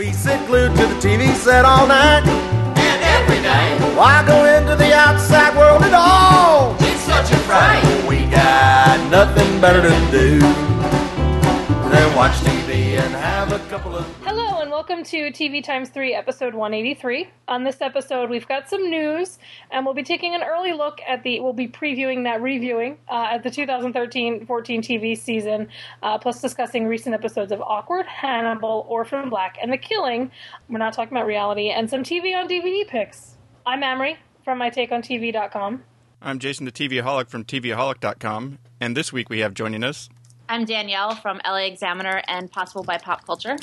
We sit glued to the TV set all night. And every night, Why go into the outside world at all? it's such a fright. We got nothing better to do than watch TV and have a couple of. Hello and welcome to TV Times 3, episode 183. On this episode, we've got some news, and we'll be taking an early look at the, we'll be previewing that, reviewing, uh, at the 2013 14 TV season, uh, plus discussing recent episodes of Awkward, Hannibal, Orphan Black, and The Killing. We're not talking about reality, and some TV on DVD picks. I'm Amrie from mytakeontv.com. I'm Jason the TVaholic from TVaholic.com, and this week we have joining us. I'm Danielle from LA Examiner and Possible by Pop Culture.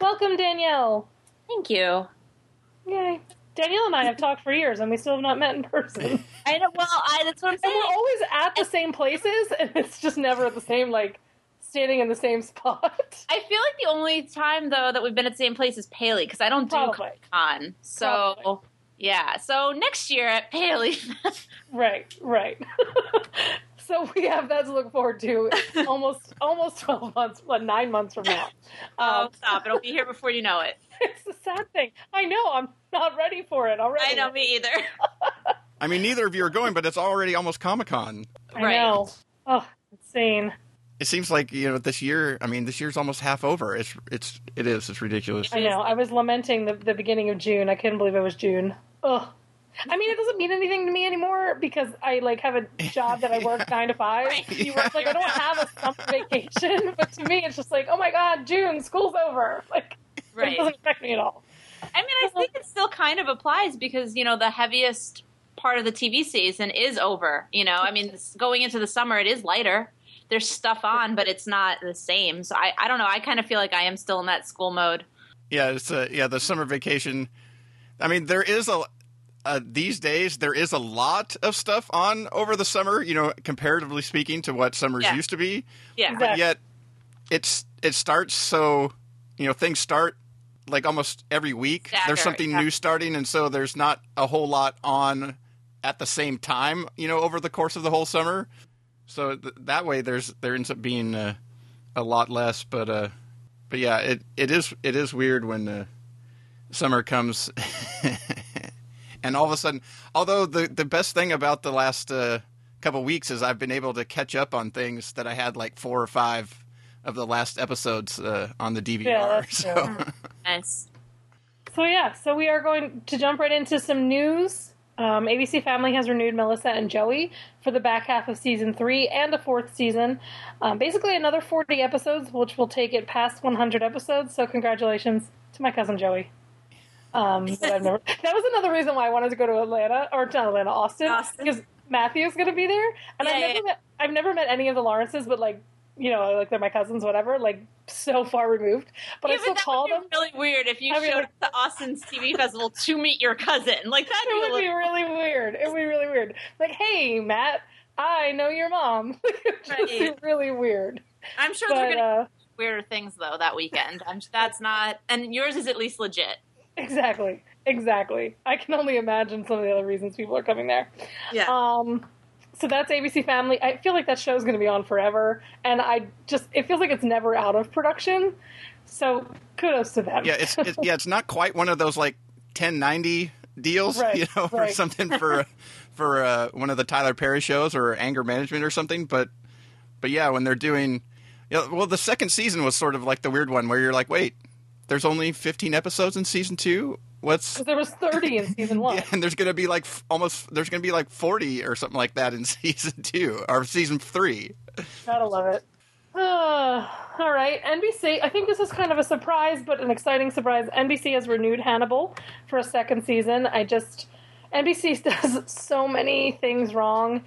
Welcome, Danielle. Thank you. Yay. Danielle and I have talked for years, and we still have not met in person. I know. Well, I that's what I'm saying. And we're always at the same places, and it's just never at the same, like, standing in the same spot. I feel like the only time though that we've been at the same place is Paley because I don't do Comic Con. So Probably. yeah. So next year at Paley. right, right. So we have that to look forward to almost almost 12 months, what, nine months from now. oh, Um, stop! It'll be here before you know it. it's a sad thing. I know, I'm not ready for it already. I know me either. I mean, neither of you are going, but it's already almost Comic Con. I Right. know. Oh, insane. It seems like you know this year. I mean, this year's almost half over. It's it's it is. It's ridiculous. I know. I was lamenting the, the beginning of June. I couldn't believe it was June. Ugh. I mean, it doesn't mean anything to me anymore because I like have a job that I work nine to five. You work, like I don't have a summer vacation, but to me, it's just like, oh my god, June, school's over. Like it doesn't affect me at all. I mean, I think it still kind of applies because you know the heaviest part of the TV season is over. You know, I mean, going into the summer, it is lighter. There's stuff on, but it's not the same. So I, I don't know. I kind of feel like I am still in that school mode. Yeah, it's uh, yeah the summer vacation. I mean, there is a uh, these days there is a lot of stuff on over the summer. You know, comparatively speaking to what summers Yeah. used to be. Yeah. Exactly. But yet, it's it starts so you know things start like almost every week. Stagger, there's something yeah. new starting, and so there's not a whole lot on at the same time. You know, over the course of the whole summer. So th- that way, there's there ends up being uh, a lot less. But uh, but yeah, it, it is it is weird when uh, summer comes, and all of a sudden. Although the the best thing about the last uh, couple weeks is I've been able to catch up on things that I had like four or five of the last episodes uh, on the DVR. Yeah, that's so true. Nice. So yeah, so we are going to jump right into some news. Um, ABC Family has renewed Melissa and Joey for the back half of season three and a fourth season. Um, basically, another 40 episodes, which will take it past 100 episodes. So, congratulations to my cousin Joey. Um, that, I've never, that was another reason why I wanted to go to Atlanta, or not Atlanta, Austin, Austin. because Matthew's going to be there. And I've, never yeah. Met, I've never met any of the Lawrences, but like, you know, like they're my cousins, whatever, like so far removed. But I Yeah, still that call would them. really weird if you I mean, showed like- up to Austin's TV festival to meet your cousin. Like that'd be, It a would be really weird. It would be really weird. Like, hey, Matt, I know your mom. it would be Right. really weird. I'm sure But they're gonna uh, weirder things though that weekend. I'm that's not, and yours is at least legit. Exactly, exactly. I can only imagine some of the other reasons people are coming there. Yeah. Um, so that's ABC Family. I feel like that show is going to be on forever, and I just it feels like it's never out of production. So kudos to them. yeah, it's, it's yeah, it's not quite one of those like 1090 deals, Right, you know, or something for for uh, one of the Tyler Perry shows or Anger Management or something. But but yeah, when they're doing, yeah, well, the second season was sort of like the weird one where you're like, wait, there's only 15 episodes in season two. What's there was thirty in season one. yeah, and there's gonna be like f- almost there's gonna be like 40 or something like that in season two or season three. Gotta love it. Uh, all right, NBC. I think this is kind of a surprise, but an exciting surprise. NBC has renewed Hannibal for a second season. I just NBC does so many things wrong,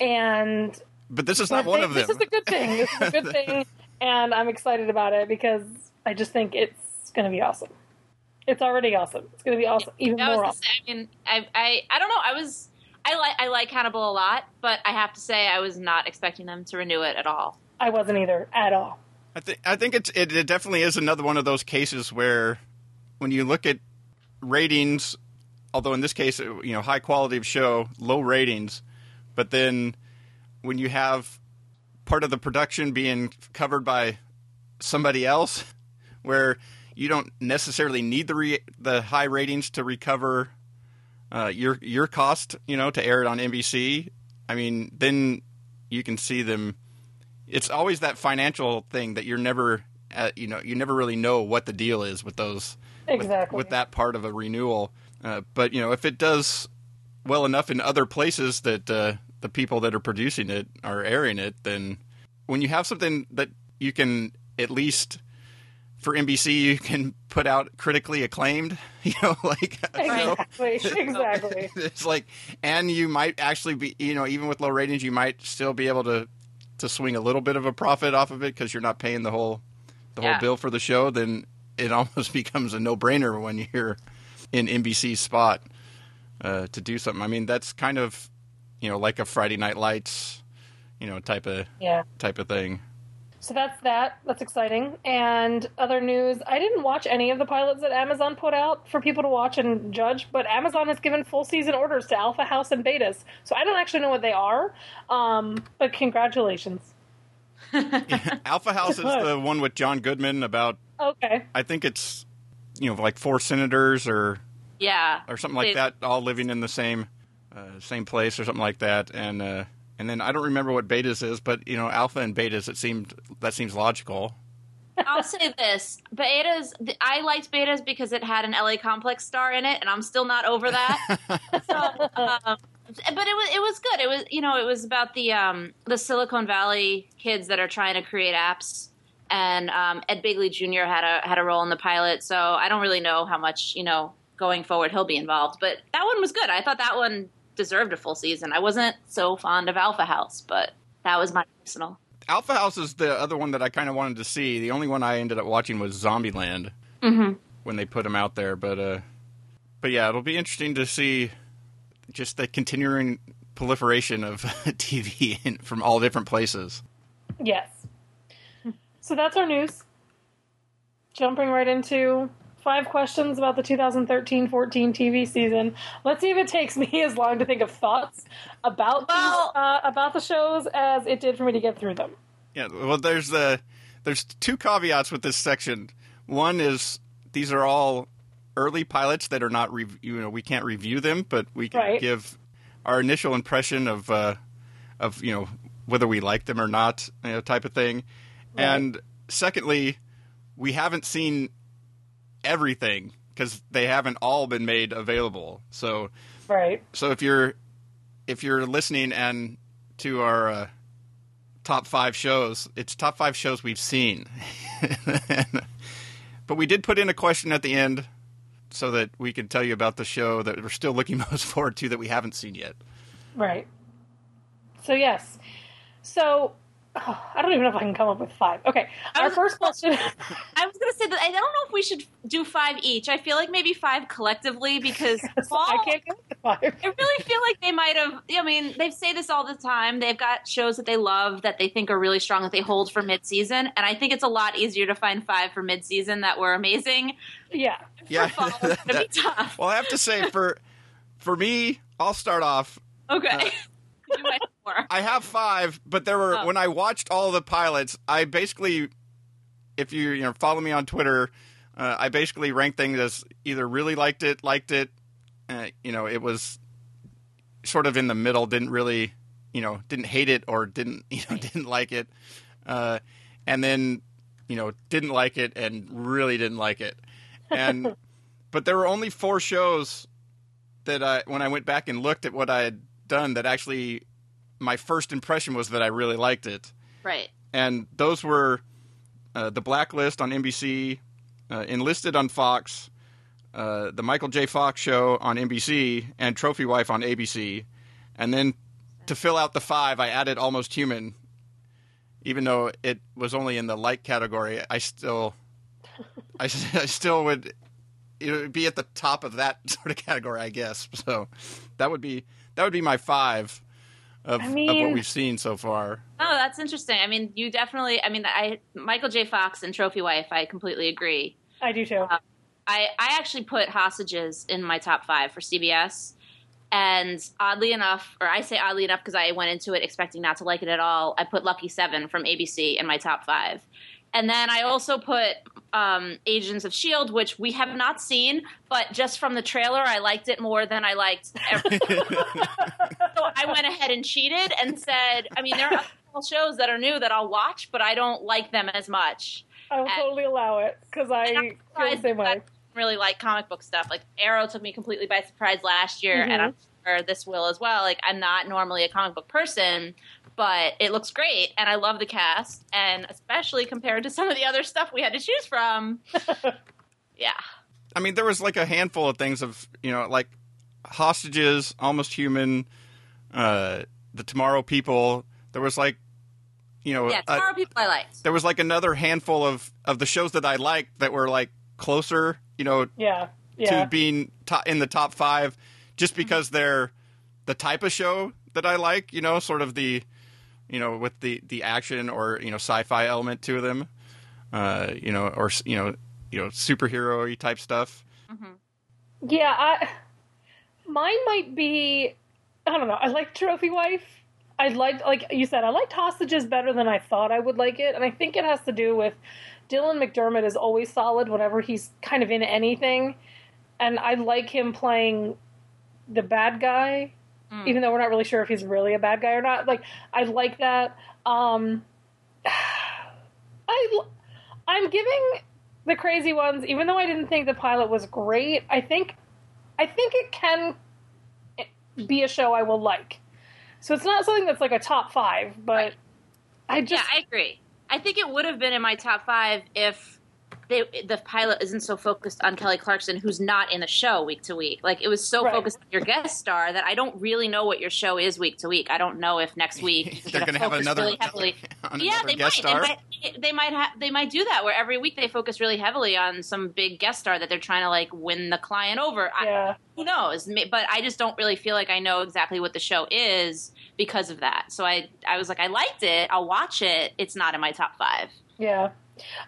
and But this is not one of them. This is a good thing. This is a good thing, and I'm excited about it because I just think it's going to be awesome. It's already awesome. It's going to be awesome, even That more the awesome. same. I mean, I, I, I don't know. I was, I like, I like Hannibal a lot, but I have to say, I was not expecting them to renew it at all. I wasn't either at all. I think I think it's it, it definitely is another one of those cases where when you look at ratings, although in this case you know high quality of show, low ratings, but then when you have part of the production being covered by somebody else, where you don't necessarily need the re- the high ratings to recover uh, your your cost, you know, to air it on NBC. I mean, then you can see them. It's always that financial thing that you're never, uh, you know, you never really know what the deal is with those with- Exactly. with, that part of a renewal. Uh, but you know, if it does well enough in other places that uh, the people that are producing it are airing it, then when you have something that you can at least for NBC you can put out critically acclaimed, you know, like you know, Exactly. exactly. it's like, and you might actually be, you know, even with low ratings, you might still be able to to swing a little bit of a profit off of it because you're not paying the whole the Yeah. whole bill for the show. Then it almost becomes a no brainer when you're in NBC's spot uh, to do something. I mean, that's kind of you know like a Friday Night Lights, you know, type of Yeah. type of thing. So that's that. That's exciting. And other news, I didn't watch any of the pilots that Amazon put out for people to watch and judge, but Amazon has given full season orders to Alpha House and Betas. So I don't actually know what they are. Um, but congratulations. Alpha House is the one with John Goodman about. Okay. I think it's you know like four senators or Yeah. or something like They- that, all living in the same uh, same place or something like that. And uh, and then I don't remember what betas is, but you know, alpha and betas. It seemed that seems logical. I'll say this: betas. th- I liked betas because it had an LA Complex star in it, and I'm still not over that. so, um, but it was it was good. It was you know it was about the um, the Silicon Valley kids that are trying to create apps, and um, Ed Begley Jr. had a had a role in the pilot. So I don't really know how much you know going forward he'll be involved, but that one was good. I thought that one deserved a full season. I wasn't so fond of Alpha House, but that was my personal. Alpha House is the other one that I kind of wanted to see. The only one I ended up watching was Zombieland Mm-hmm. when they put them out there. But uh, but yeah, it'll be interesting to see just the continuing proliferation of TV in, from all different places. Yes. So that's our news. Jumping right into five questions about the 2013 14 TV season. Let's see if it takes me as long to think of thoughts about, these, Well- uh, about the shows as it did for me to get through them. Yeah, well, there's the there's two caveats with this section. One is these are all early pilots that are not rev- you know we can't review them, but we can Right. give our initial impression of uh, of you know whether we like them or not, you know, type of thing. And secondly, we haven't seen everything because they haven't all been made available. So Right. so if you're if you're listening and to our uh, top five shows, it's top five shows we've seen. but we did put in a question at the end so that we can tell you about the show that we're still looking most forward to that we haven't seen yet. Right. So, yes. So, oh, I don't even know if I can come up with five. Okay. I Our was- first question. I was going to say that I don't know if we should do five each. I feel like maybe five collectively because Paul, I can't come up with five. I really feel like they might have. I mean, they say this all the time. They've got shows that they love that they think are really strong that they hold for mid-season, and I think it's a lot easier to find five for mid-season that were amazing. Yeah. Yeah. fall, it's gonna be tough. well, I have to say for for me, I'll start off. Okay, uh, you might have. I have five, but there were Oh. when I watched all the pilots, I basically, if you you know follow me on Twitter, uh, I basically ranked things as either really liked it, liked it, uh, you know, it was sort of in the middle, didn't really, you know, didn't hate it or didn't you know didn't like it, uh, and then you know didn't like it and really didn't like it, and but there were only four shows that I when I went back and looked at what I had done that actually my first impression was that I really liked it, Right. and those were uh, the Blacklist on NBC, uh, Enlisted on Fox, uh, the Michael J. Fox Show on NBC, and Trophy Wife on ABC, and then to fill out the five, I added Almost Human. Even though it was only in the like category, I still, I still would, it would be at the top of that sort of category, I guess. So that would be that would be my five of, I of what we've seen so far. Oh, that's interesting. I mean, you definitely. I mean, I Michael J. Fox and Trophy Wife. I completely agree. I do too. Um, I, I actually put hostages in my top five for CBS. And oddly enough, or I say oddly enough because I went into it expecting not to like it at all, I put Lucky Seven from ABC in my top five. And then I also put um, Agents of Shield, which we have not seen, but just from the trailer, I liked it more than I liked. Every- so I went ahead and cheated and said, I mean, there are other shows that are new that I'll watch, but I don't like them as much. I will And- totally allow it because I feel the same that I really like comic book stuff. Like Arrow took me completely by surprise last year, Mhm. and I'm sure this will as well. Like I'm not normally a comic book person, but it looks great, and I love the cast, and especially compared to some of the other stuff we had to choose from. yeah, I mean, there was like a handful of things of you know, like hostages, almost human, uh, the Tomorrow People. There was like, you know, yeah. uh, Tomorrow people I liked. there was like another handful of of the shows that I liked that were like closer, you know, Yeah, yeah, to being to- in the top five, just because they're the type of show that I like. You know, sort of the, you know, with the the action or you know sci-fi element to them, uh, you know, or you know, you know, superhero type stuff. yeah. I mine might be. I don't know. I like Trophy Wife. I liked, like you said, I liked Hostages better than I thought I would like it, and I think it has to do with Dylan McDermott is always solid whenever he's kind of in anything, and I like him playing the bad guy, even though we're not really sure if he's really a bad guy or not. Like I like that. Um, I I'm giving the crazy ones, even though I didn't think the pilot was great. I think I think it can be a show I will like. So it's not something that's like a top five, but Right. I just yeah, I agree. I think it would have been in my top five if they, the pilot isn't so focused on Kelly Clarkson, who's not in the show week to week. Like it was so Right. focused on your guest star that I don't really know what your show is week to week. I don't know if next week They're going to have another, really heavily. another yeah, they guest might. star. They might. They might, ha- they might do that where every week they focus really heavily on some big guest star that they're trying to like win the client over. I, yeah. who knows? But I just don't really feel like I know exactly what the show is because of that. So I, I was like, I liked it. I'll watch it. It's not in my top five. Yeah.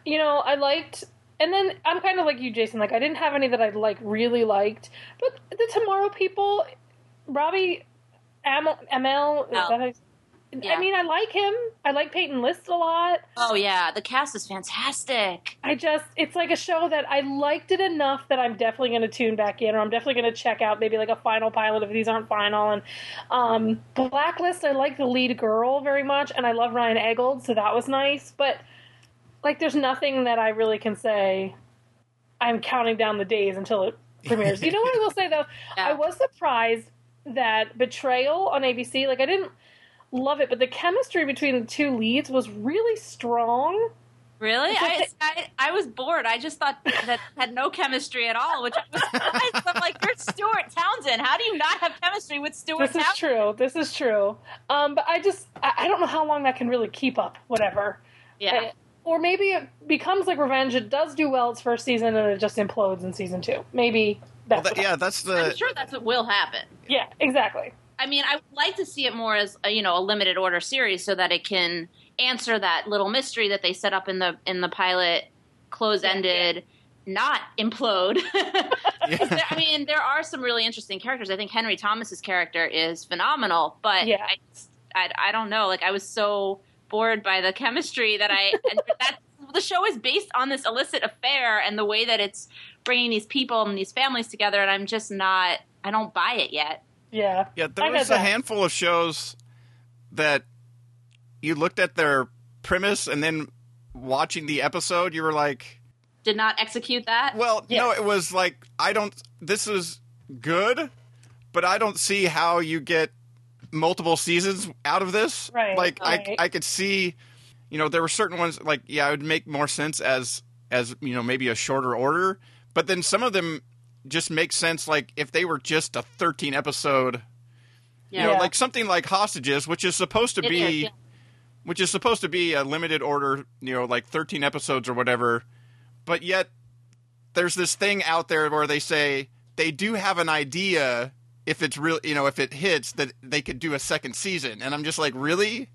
You know, I liked and then I'm kind of like you, Jason. Like I didn't have any that I like really liked, but the Tomorrow People, Robbie Amell, Amell Oh. Yeah. I mean, I like him. I like Peyton List a lot. Oh yeah, the cast is fantastic. I just, it's like a show that I liked it enough that I'm definitely going to tune back in, or I'm definitely going to check out maybe like a final pilot if these aren't final. And um, Blacklist, I like the lead girl very much, and I love Ryan Eggold, so that was nice. But like, there's nothing that I really can say. I'm counting down the days until it premieres. you know what I will say though? Yeah. I was surprised that Betrayal on ABC, like I didn't love it, but the chemistry between the two leads was really strong. Really? I, I I was bored. I just thought that had no chemistry at all, which I was surprised. I'm like, you're Stuart Townsend. How do you not have chemistry with Stuart Townsend? This is Townsend? true. This is true. Um, but I just I, I don't know how long that can really keep up. Whatever. Yeah. Uh, Or maybe it becomes like Revenge. It does do well its first season, and it just implodes in season two. Maybe Well, that's that, what yeah, that's I'm the sure that's what will happen. yeah, exactly. I mean, I would like to see it more as a, you know a limited order series, so that it can answer that little mystery that they set up in the in the pilot, close ended, not implode. 'Cause there- I mean, there are some really interesting characters. I think Henry Thomas's character is phenomenal, but Yeah. I, I, I don't know. Like, I was so bored by the chemistry that I and that the show is based on this illicit affair and the way that it's bringing these people and these families together, and I'm just not. I don't buy it yet. Yeah. yeah. There I was a that. handful of shows that you looked at their premise and then watching the episode, you were like, Did not execute that. Well, no, it was like I don't. This is good, but I don't see how you get multiple seasons out of this. Right, Like right. I, I could see, you know, there were certain ones like yeah, it would make more sense as as you know maybe a shorter order, but then some of them just make sense like if they were just a 13 episode you know Yeah. like something like hostages which is supposed to It be is, yeah. which is supposed to be a limited order, you know, like 13 episodes or whatever. But yet there's this thing out there where they say they do have an idea if it's real, you know, if it hits that they could do a second season. And I'm just like, really?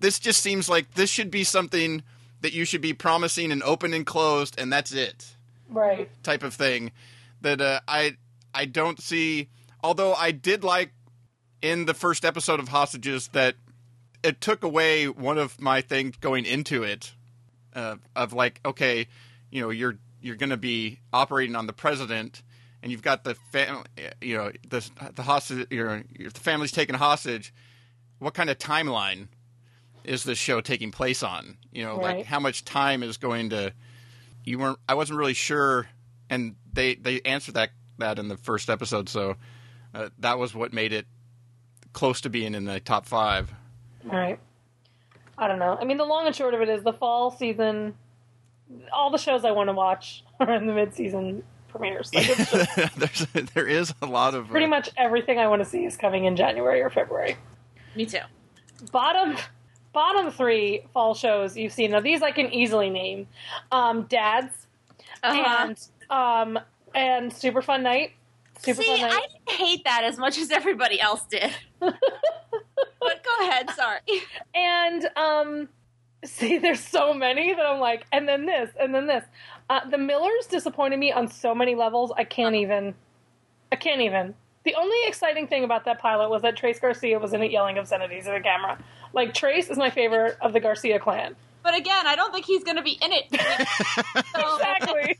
This just seems like this should be something that you should be promising and open and closed and that's it Right. type of thing that uh, I I don't see. Although I did like in the first episode of Hostages that it took away one of my things going into it. uh, of like, okay, you know, you're you're going to be operating on the president, and you've got the family, you know, the the hostage, the family's taken hostage. What kind of timeline is this show taking place on? You know, Right. like how much time is going to? You weren't. I wasn't really sure, and they they answered that that in the first episode, so uh, that was what made it close to being in the top five. Right. I don't know. I mean, the long and short of it is the fall season. All the shows I want to watch are in the mid-season premieres. Like it's just There's there is a lot of uh, pretty much everything I want to see is coming in January or February. Me too. Bottom bottom three fall shows you've seen. Now these I can easily name. Um, Dads Uh-huh. and um and Super Fun Night. Super See, Fun Night. I didn't hate that as much as everybody else did. but go ahead, sorry. And um, see, there's so many that I'm like, and then this, and then this. Uh, the Millers disappointed me on so many levels. I can't even. I can't even. The only exciting thing about that pilot was that Trace Garcia was in it yelling obscenities at the camera. Like Trace is my favorite of the Garcia clan. But again, I don't think he's going to be in it. So Exactly.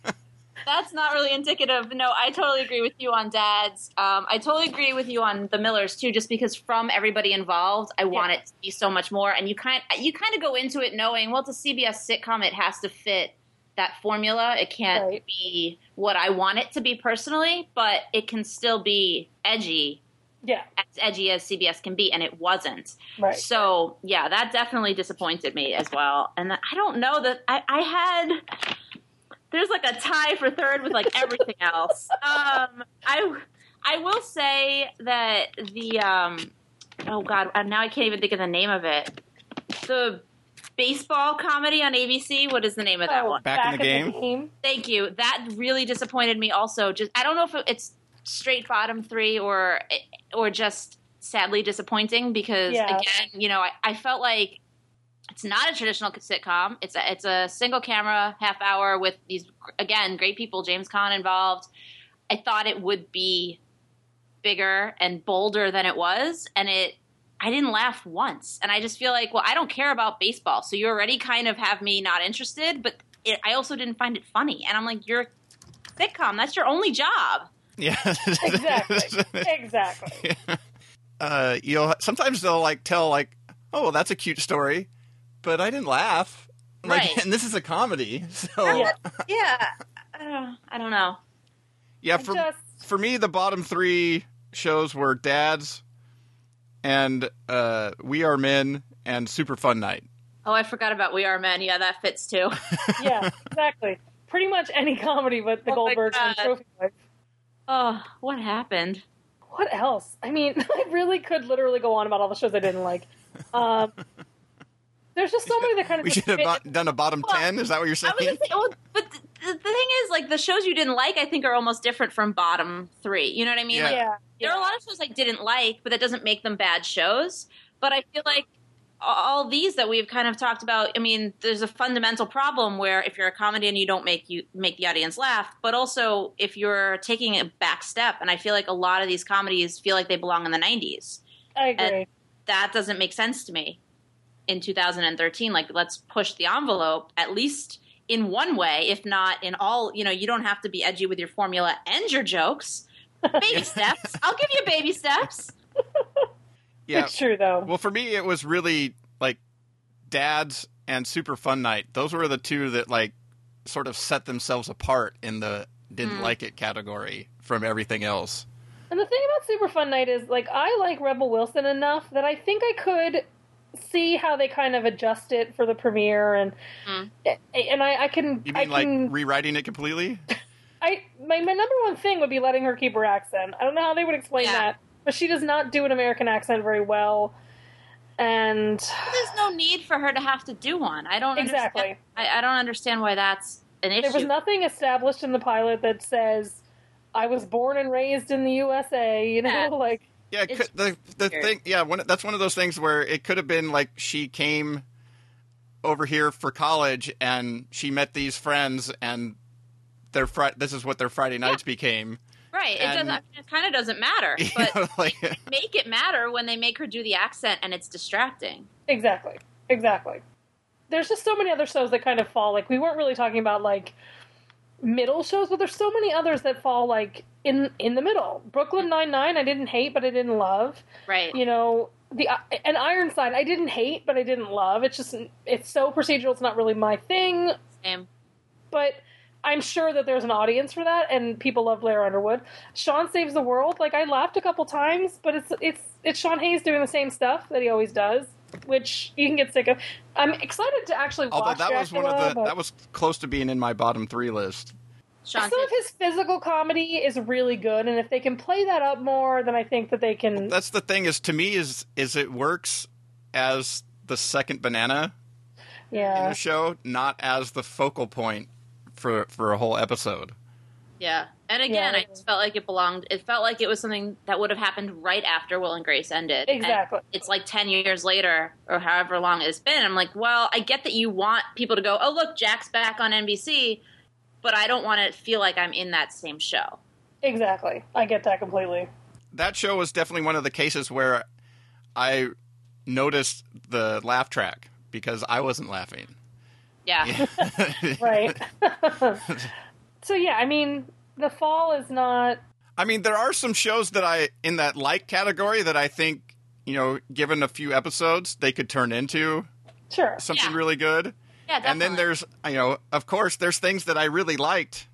that's not really indicative. No, I totally agree with you on Dad's. Um, I totally agree with you on the Millers too. Just because from everybody involved, I want it to be so much more. And you kind you kind of go into it knowing, well, it's a CBS sitcom. It has to fit that formula. It can't Right. be what I want it to be personally, but it can still be edgy, yeah. as edgy as CBS can be, and it wasn't. Right. So yeah, that definitely disappointed me as well. And I don't know that I, I had. There's like a tie for third with like everything else. Um, I I will say that the um, oh god, now I can't even think of the name of it. The baseball comedy on ABC. What is the name of that Oh, one? Back in the at Game? Thank you. That really disappointed me. Also, just I don't know if it's straight bottom three or or just sadly disappointing because Yeah. again, you know, I, I felt like it's not a traditional sitcom. It's a it's a single camera half hour with these again great people. James Caan involved. I thought it would be bigger and bolder than it was, and it. I didn't laugh once, and I just feel like, well, I don't care about baseball, so you already kind of have me not interested. But it, I also didn't find it funny, and I'm like, you're a sitcom. That's your only job. Yeah. Exactly. exactly. uh, you'll sometimes they'll like tell like, oh, well, that's a cute story, but I didn't laugh. Like, Right. and this is a comedy, so Yeah. Yeah, uh, I don't know. yeah. For just for me, the bottom three shows were Dad's and uh, We Are Men and Super Fun Night. Oh, I forgot about We Are Men. Yeah, that fits too. yeah, exactly. Pretty much any comedy but the Oh Goldbergs and Trophy Wife. oh, what happened? What else? I mean, I really could literally go on about all the shows I didn't like. Um, there's just so many that kind of We should have fit- bo- done a bottom Well, ten. Is that what you're I saying? was say, well, but the, the thing is, like, the shows you didn't like, I think, are almost different from bottom three. You know what I mean? Yeah. Like, yeah, there are a lot of shows I didn't like, but that doesn't make them bad shows. But I feel like all these that we've kind of talked about, I mean, there's a fundamental problem where if you're a comedy and you don't make you make the audience laugh, but also if you're taking a back step, and I feel like a lot of these comedies feel like they belong in the 90s. I agree. That doesn't make sense to me in 2013. Like, let's push the envelope at least in one way, if not in all. You know, you don't have to be edgy with your formula and your jokes. Baby steps. I'll give you baby steps. yeah. it's true though. Well, for me, it was really like Dad's and Super Fun Night. Those were the two that like sort of set themselves apart in the didn't mm. like it category from everything else. And the thing about Super Fun Night is, like, I like Rebel Wilson enough that I think I could see how they kind of adjust it for the premiere, and Mm. and I, I can You I mean like can rewriting it completely? I my my number one thing would be letting her keep her accent. I don't know how they would explain Yeah. that, but she does not do an American accent very well, and There's no need for her to have to do one. I don't Exactly. Understand, I, I don't understand why that's an issue. there was nothing established in the pilot that says I was born and raised in the USA. You know, Yeah. like Yeah, it could, the the weird. thing. Yeah, one, that's one of those things where it could have been like she came over here for college and she met these friends and their fri- this is what their Friday nights became. right. It doesn't. It kind of doesn't matter. But know, like, make it matter when they make her do the accent and it's distracting. exactly, exactly. there's just so many other shows that kind of fall. Like we weren't really talking about like middle shows, but there's so many others that fall like in in the middle. Brooklyn Nine Nine, I didn't hate, but I didn't love. Right. You know, the and Ironside, I didn't hate, but I didn't love. It's just it's so procedural. It's not really my thing. Same. But I'm sure that there's an audience for that, and people love Blair Underwood. Sean saves the world. Like I laughed a couple times, but it's it's it's Sean Hayes doing the same stuff that he always does, which you can get sick of. I'm excited to actually Although watch that was one of the but that was close to being in my bottom three list. Sean some of his physical comedy is really good, and if they can play that up more, then I think that they can. That's the thing is to me is is it works as the second banana yeah. in yeah, the show, not as the focal point for for a whole episode. Yeah. And again, Yeah. I just felt like it belonged. It felt like it was something that would have happened right after Will and Grace ended. And Exactly. it's like 10 years later or however long it's been. I'm like, well, I get that you want people to go, oh, look, Jack's back on NBC, but I don't want to feel like I'm in that same show. exactly. I get that completely. That show was definitely one of the cases where I noticed the laugh track because I wasn't laughing. Yeah. Right. so yeah, I mean, the fall is not. I mean, there are some shows that I in that like category that I think you know, given a few episodes, they could turn into Sure. something Yeah. really good. Yeah, definitely. And then there's, you know, of course, there's things that I really liked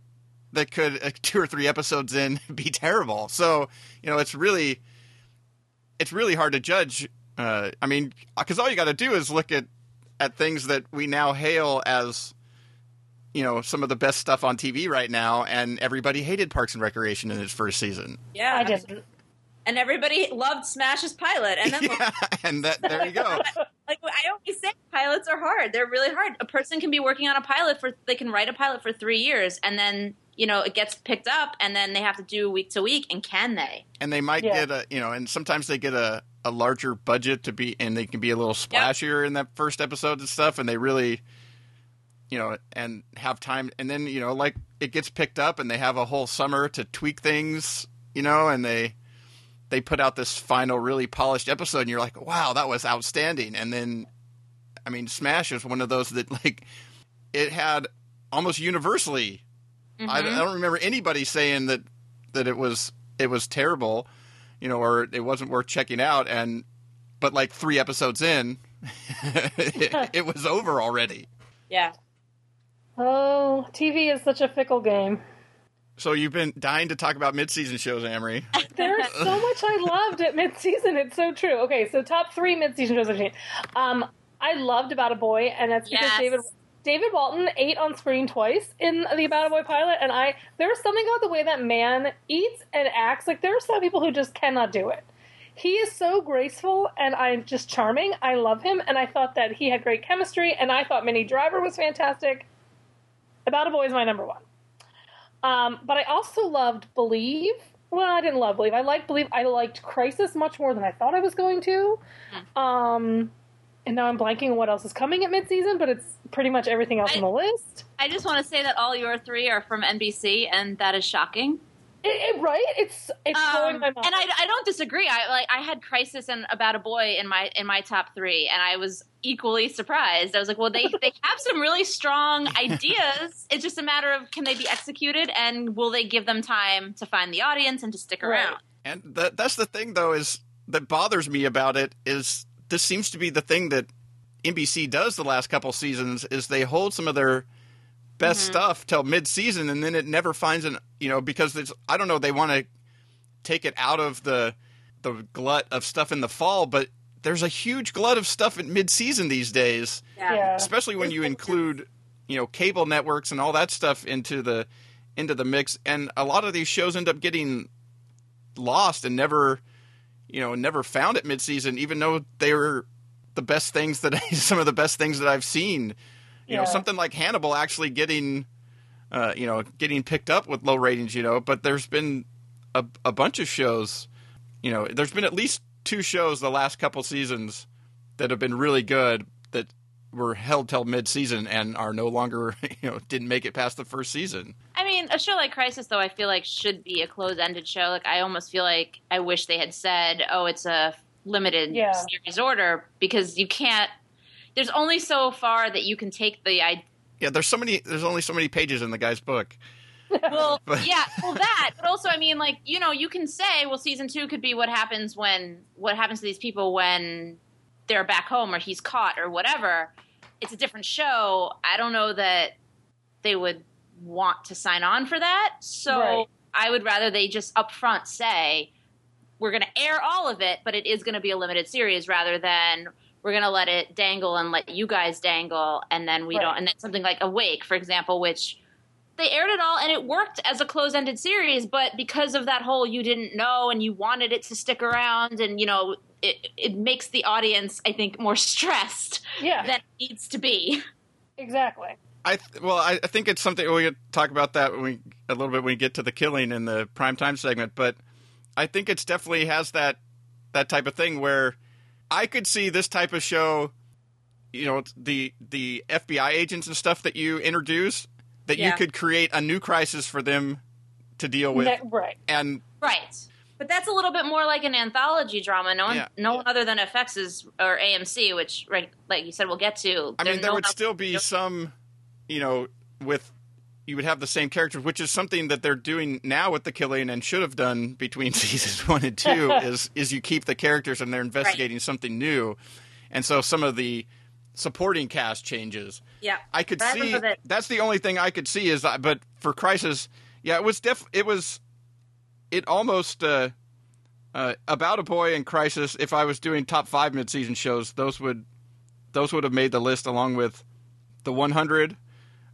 that could uh, two or three episodes in be terrible. So, you know, it's really, it's really hard to judge. Uh, I mean, because all you got to do is look at at things that we now hail as, you know, some of the best stuff on TV right now, and everybody hated Parks and Recreation in its first season. yeah, I didn't. And everybody loved Smash's pilot. And then, yeah, and that there you go. like I always say, pilots are hard. They're really hard. A person can be working on a pilot for, they can write a pilot for three years, and then, you know, it gets picked up, and then they have to do week to week, and can they? and they might Yeah. get a you know and sometimes they get a, a larger budget to be and they can be a little splashier in that first episode and stuff and they really you know and have time and then you know like it gets picked up and they have a whole summer to tweak things you know and they they put out this final really polished episode and you're like wow that was outstanding and then i mean smash is one of those that like it had almost universally I, I don't remember anybody saying that that it was it was terrible, you know, or it wasn't worth checking out. And but like three episodes in, it, it was over already. Yeah. Oh, TV is such a fickle game. So you've been dying to talk about mid-season shows, Amrie. There's so much I loved at mid-season. It's so true. Okay, so top three mid-season shows I've seen. Um, I loved About a Boy, and that's because Yes. David David Walton ate on screen twice in the About a Boy pilot, and I there's something about the way that man eats and acts. Like there are some people who just cannot do it. He is so graceful and I'm just charming. I love him, and I thought that he had great chemistry, and I thought Minnie Driver was fantastic. About a Boy is my number one. Um, but I also loved Believe. Well, I didn't love Believe. I liked Believe. I liked Crisis much more than I thought I was going to. Um, and now I'm blanking on what else is coming at midseason, but it's pretty much everything else I- on the list. I just want to say that all your three are from NBC, and that is shocking. It, it- right? It's it's blowing Um, my mind. and I, I don't disagree. I like I had Crisis and About a Boy in my in my top three, and I was equally surprised. I was like, well, they they have some really strong ideas. It's just a matter of can they be executed, and will they give them time to find the audience and to stick Right. around? And that that's the thing though is that bothers me about it is this seems to be the thing that NBC does the last couple seasons is they hold some of their best stuff till mid-season and then it never finds an you know because there's I don't know they want to take it out of the the glut of stuff in the fall but there's a huge glut of stuff in mid-season these days. Yeah. especially when you include you know cable networks and all that stuff into the into the mix and a lot of these shows end up getting lost and never you know never found at mid-season, even though they were the best things that some of the best things that I've seen you know something like Hannibal actually getting uh, you know getting picked up with low ratings you know but there's been a, a bunch of shows you know there's been at least two shows the last couple seasons that have been really good that were held till mid-season and are no longer you know didn't make it past the first season I mean, a show like Crisis, though, I feel like should be a close-ended show. Like, I almost feel like I wish they had said, "Oh, it's a limited Yeah. series order," because you can't there's only so far that you can take the idea. Yeah, there's so many. There's only so many pages in the guy's book. Well, But- yeah, well that, but also, I mean, like you know, you can say, well, season two could be what happens when what happens to these people when they're back home or he's caught or whatever. It's a different show. I don't know that they would want to sign on for that. So Right. I would rather they just upfront say we're going to air all of it, but it is going to be a limited series rather than we're going to let it dangle and let you guys dangle, and then we Right. don't. And then something like Awake, for example, which they aired it all and it worked as a closed-ended series but because of that whole you didn't know and you wanted it to stick around and you know it, it makes the audience i think more stressed Yeah, than it needs to be exactly. I th- well, I, I think it's something we could talk about that when we a little bit when we get to the killing in the prime time segment. But I think it's definitely has that that type of thing where I could see this type of show. You know, the the FBI agents and stuff that you introduce that you could create a new crisis for them to deal with, Ne- right. and right but that's a little bit more like an anthology drama no one Yeah. no one other than fx is or amc which right like you said we'll get to I mean, there no would still be some, you know, with you would have the same characters, which is something that they're doing now with the killing and should have done between seasons one and two. is is you keep the characters and they're investigating something new, and so some of the supporting cast changes. yeah I could But see that's the only thing I could see is that, but for Crisis, yeah, it was def it was it almost uh, uh, about a boy in Crisis. If I was doing top five mid season shows, those would those would have made the list along with the 100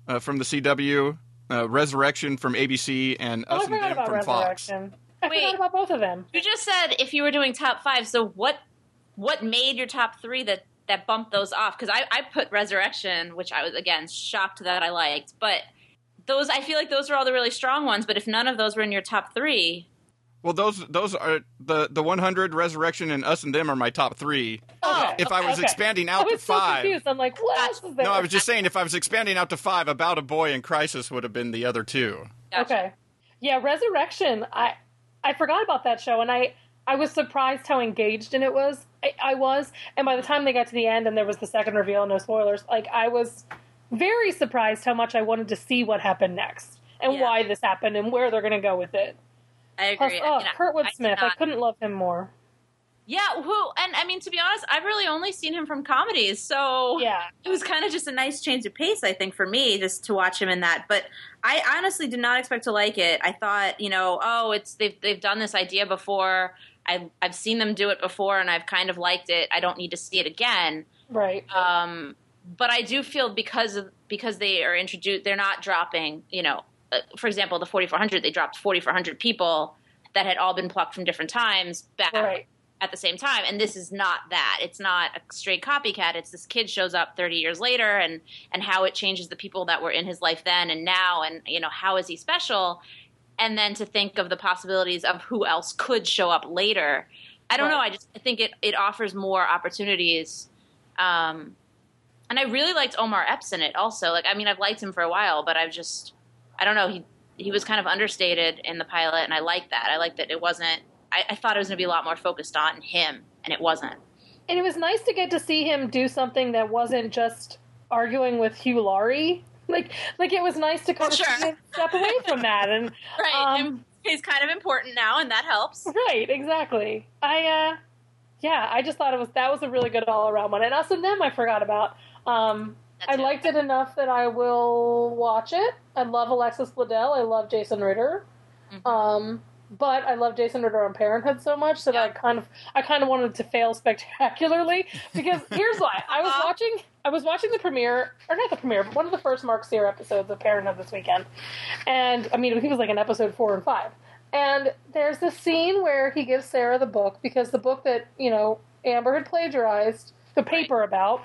uh, from the CW, uh, Resurrection from ABC, and Oh, Us I and Them from Fox. I Wait. forgot about both of them. you just said if you were doing top five so what what made your top three that that bumped those off because I, I put resurrection which i was again shocked that i liked but those i feel like those were all the really strong ones but if none of those were in your top three Well, those those are the the 100 Resurrection and Us and Them are my top three. Oh, If I was Okay. expanding I out to was so five, confused. I'm like, what else is there? no, I was just saying if I was expanding out to five, About a Boy in Crisis would have been the other two. Gotcha. Okay. Yeah, Resurrection. I I forgot about that show, and I I was surprised how engaged in it was. I, I was, and by the time they got to the end and there was the second reveal, no spoilers. Like I was very surprised how much I wanted to see what happened next and Yeah. why this happened and where they're going to go with it. I Plus, agree oh, I mean, Kurtwood I Smith. I not- couldn't love him more. yeah who and i mean to be honest i've really only seen him from comedies so Yeah. it was kind of just a nice change of pace, I think, for me, just to watch him in that. But I honestly did not expect to like it. I thought, you know, oh, it's they've they've done this idea before. I've I've seen them do it before, and I've kind of liked it. I don't need to see it again. Right. Um, but I do feel because of because they are introduced, they're not dropping. You know, for example, the 4400, they dropped 4400 people that had all been plucked from different times back Right. at the same time. And this is not that. It's not a straight copycat. It's this kid shows up 30 years later and and how it changes the people that were in his life then and now and you know how is he special? And then to think of the possibilities of who else could show up later. I don't Right. know i just I think it it offers more opportunities. Um and i really liked omar epps in it also. Like i mean i've liked him for a while but i've just i don't know he he was kind of understated in the pilot and i like that i like that it wasn't I, I thought it was going to be a lot more focused on him, and it wasn't. And it was nice to get to see him do something that wasn't just arguing with Hugh Laurie. Like, like it was nice to kind of Sure. him step away from that. And Right. Um, he's kind of important now, and that helps. right, exactly. I, uh, yeah, I just thought it was that was a really good all around one. And us and them, I forgot about. Um, That's I it. liked it enough that I will watch it. I love Alexis Bledel. I love Jason Ritter. Mhm. Um, but I love Jason Ritter on Parenthood so much that I kind of I kind of wanted to fail spectacularly because here's why I was Uh-huh. watching I was watching the premiere or not the premiere but one of the first Mark Cyr episodes of Parenthood this weekend, and I mean I think it was like an episode four and five, and there's this scene where he gives Sarah the book because the book that you know Amber had plagiarized the paper about.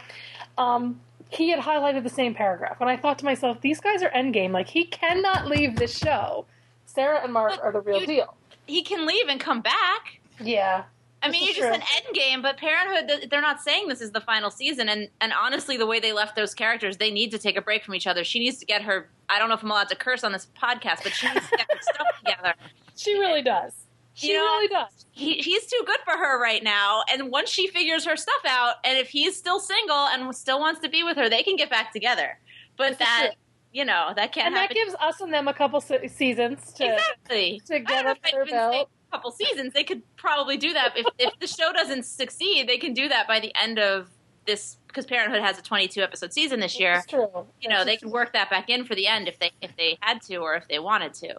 Um, he had highlighted the same paragraph, and I thought to myself, "These guys are endgame. Like he cannot leave this show. Sarah and Mark But are the real you- deal." He can leave and come back. Yeah, I mean, you is just true. an end game, but Parenthood, they're not saying this is the final season. And, and honestly, the way they left those characters, they need to take a break from each other. She needs to get her, I don't know if I'm allowed to curse on this podcast, but she needs to get her stuff together. she really does. She You know, really does. he, he's too good for her right now. And once she figures her stuff out, and if he's still single and still wants to be with her, they can get back together. But that, true. you know, that can't And that gives us and them a couple se- seasons to. exactly. to get up their belt. a couple seasons. They could probably do that if if the show doesn't succeed. They can do that by the end of this because Parenthood has a 22 episode season this year. It's true. You know, they could work that back in for the end if they if they had to or if they wanted to.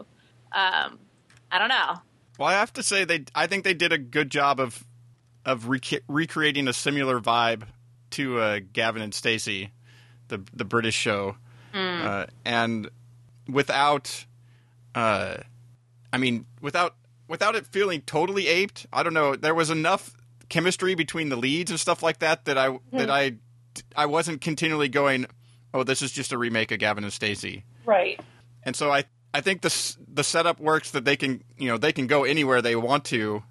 Um, I don't know. Well, I have to say they. I think they did a good job of of rec- recreating a similar vibe to uh, Gavin and Stacey, the the British show, uh, and without, uh, I mean, without without it feeling totally aped. I don't know. There was enough chemistry between the leads and stuff like that that I that I I wasn't continually going, oh, this is just a remake of Gavin and Stacey Right. and so I I think the the setup works that they can you know they can go anywhere they want to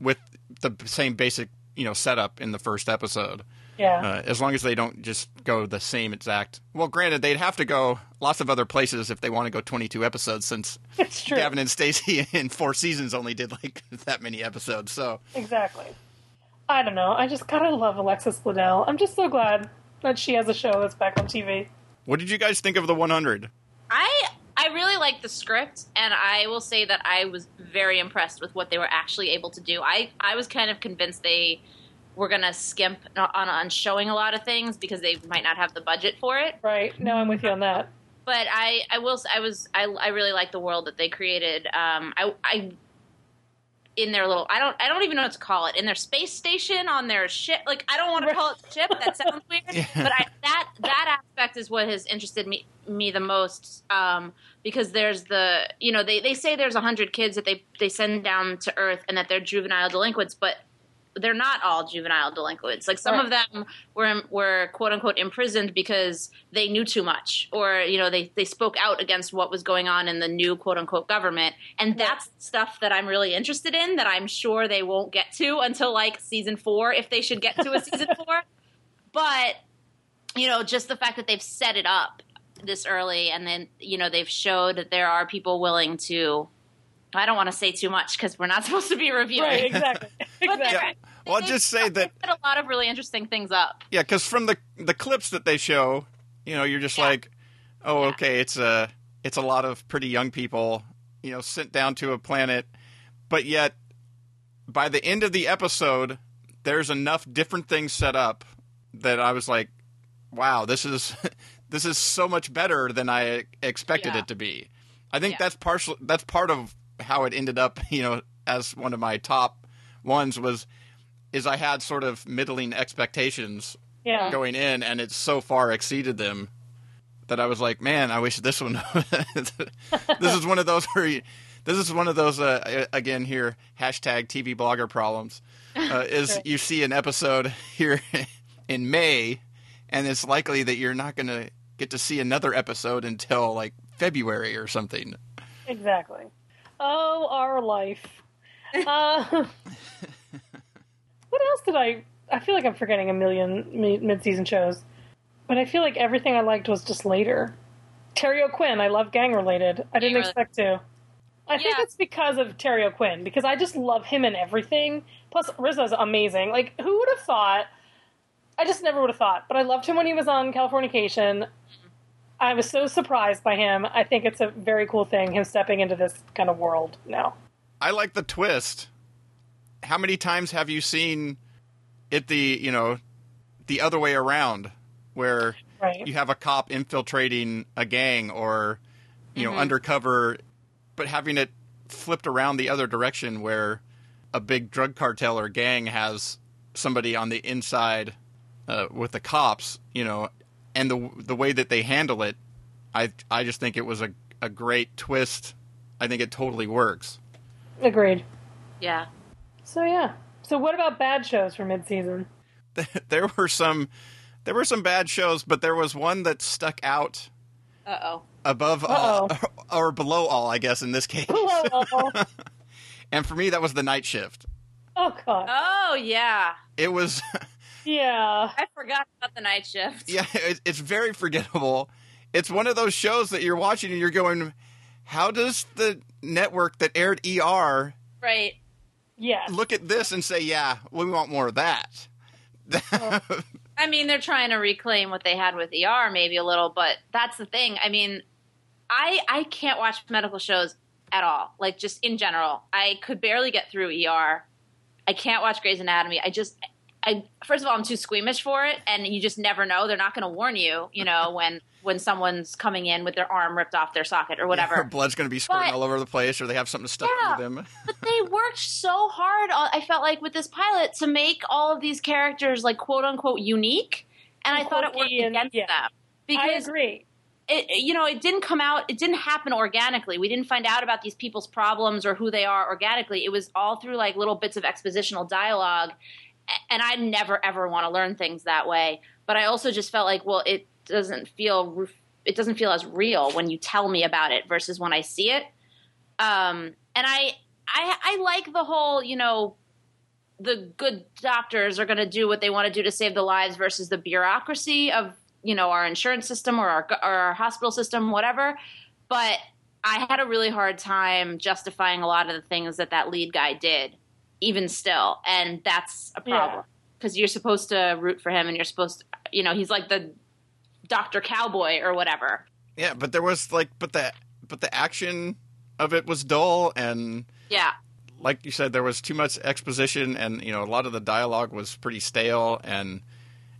with the same basic you know setup in the first episode Yeah. uh, as long as they don't just go the same exact well granted they'd have to go lots of other places if they want to go 22 episodes since it's true. Gavin and Stacey in four seasons only did like that many episodes so Exactly. I don't know. I just kind of love Alexis Bledel. I'm just so glad that she has a show that's back on TV. what did you guys think of the 100 I I really like the script, and I will say that I was very impressed with what they were actually able to do. I I was kind of convinced they were going to skimp on on showing a lot of things because they might not have the budget for it. Right. No, I'm with you on that. But I I will I was I I really like the world that they created. Um I I in their little I don't I don't even know what to call it in their space station on their ship like I don't want to call it ship that sounds weird but I, that that aspect is what has interested me me the most um, because there's the you know they, they say there's a hundred kids that they they send down to Earth and that they're juvenile delinquents but they're not all juvenile delinquents. Like some of them were were quote unquote imprisoned because they knew too much, or you know they they spoke out against what was going on in the new quote unquote government, and that's stuff that I'm really interested in. That I'm sure they won't get to until like season four, if they should get to a season four. But you know, just the fact that they've set it up this early, and then you know they've showed that there are people willing to. I don't want to say too much because we're not supposed to be reviewing. Right. Exactly. But exactly. they're- well I'll just say that they set a lot of really interesting things up. Yeah, because from the the clips that they show, you know, you're just Yeah. like, oh, Yeah. okay, it's a it's a lot of pretty young people, you know, sent down to a planet, but yet by the end of the episode, there's enough different things set up that I was like, wow, this is this is so much better than I expected Yeah. it to be. I think Yeah. that's partial. That's part of how it ended up, you know, as one of my top ones was is I had sort of middling expectations Yeah. going in, and it so far exceeded them that I was like, man, I wish this one. this is one of those where you, this is one of those uh, again here hashtag TV blogger problems. Uh, is Sure. you see an episode here in May, and it's likely that you're not going to get to see another episode until like February or something. Exactly. Oh, our life. Uh, what else did I? I feel like I'm forgetting a million mi- mid-season shows, but I feel like everything I liked was just later. Terry O'Quinn, I love gang related. I didn't expect to. I think it's because of Terry O'Quinn because I just love him and everything. Plus, RZA's amazing. Like, who would have thought? I just never would have thought. But I loved him when he was on Californication. I was so surprised by him. I think it's a very cool thing, him stepping into this kind of world now. I like the twist. How many times have you seen it the, you know, the other way around where Right. you have a cop infiltrating a gang or you know undercover but having it flipped around the other direction where a big drug cartel or gang has somebody on the inside uh, with the cops, you know, and the the way that they handle it, I I just think it was a a great twist. I think it totally works. Agreed. Yeah. So yeah. So what about bad shows for mid-season? there were some there were some bad shows, but there was one that stuck out Uh oh. above all or below all, I guess in this case. oh and for me that was the night shift. Oh god. Oh yeah. It was Yeah. I forgot about the night shift. yeah, it, it's very forgettable. It's one of those shows that you're watching and you're going, how does the network that aired ER Right. Yeah. look at this and say, yeah, we want more of that. I mean, they're trying to reclaim what they had with ER, maybe a little, but that's the thing. I mean, I I can't watch medical shows at all. Like just in general, I could barely get through ER. I can't watch Grey's Anatomy. I just, I first of all, I'm too squeamish for it, and you just never know. They're not going to warn you, you know, when when someone's coming in with their arm ripped off their socket or Her whatever. blood's going to be squirting But- all over the place, or they have something stuck Yeah. to them. but they worked so hard. I felt like with this pilot to make all of these characters like quote unquote unique, and I thought it worked and- against yeah. them I because agree. it, you know, it didn't come out, it didn't happen organically. We didn't find out about these people's problems or who they are organically. It was all through like little bits of expositional dialogue. And I never ever want to learn things that way. But I also just felt like, well, it doesn't feel, it doesn't feel as real when you tell me about it versus when I see it. Um, and I, I, I like the whole, you know, the good doctors are going to do what they want to do to save the lives versus the bureaucracy of you know our insurance system or our or our hospital system whatever but i had a really hard time justifying a lot of the things that that lead guy did even still and that's a problem. Because you're supposed to root for him and you're supposed to you know he's like the dr cowboy or whatever. Yeah, but there was like, but the but the action of it was dull, and yeah. like you said, there was too much exposition, and you know, a lot of the dialogue was pretty stale, and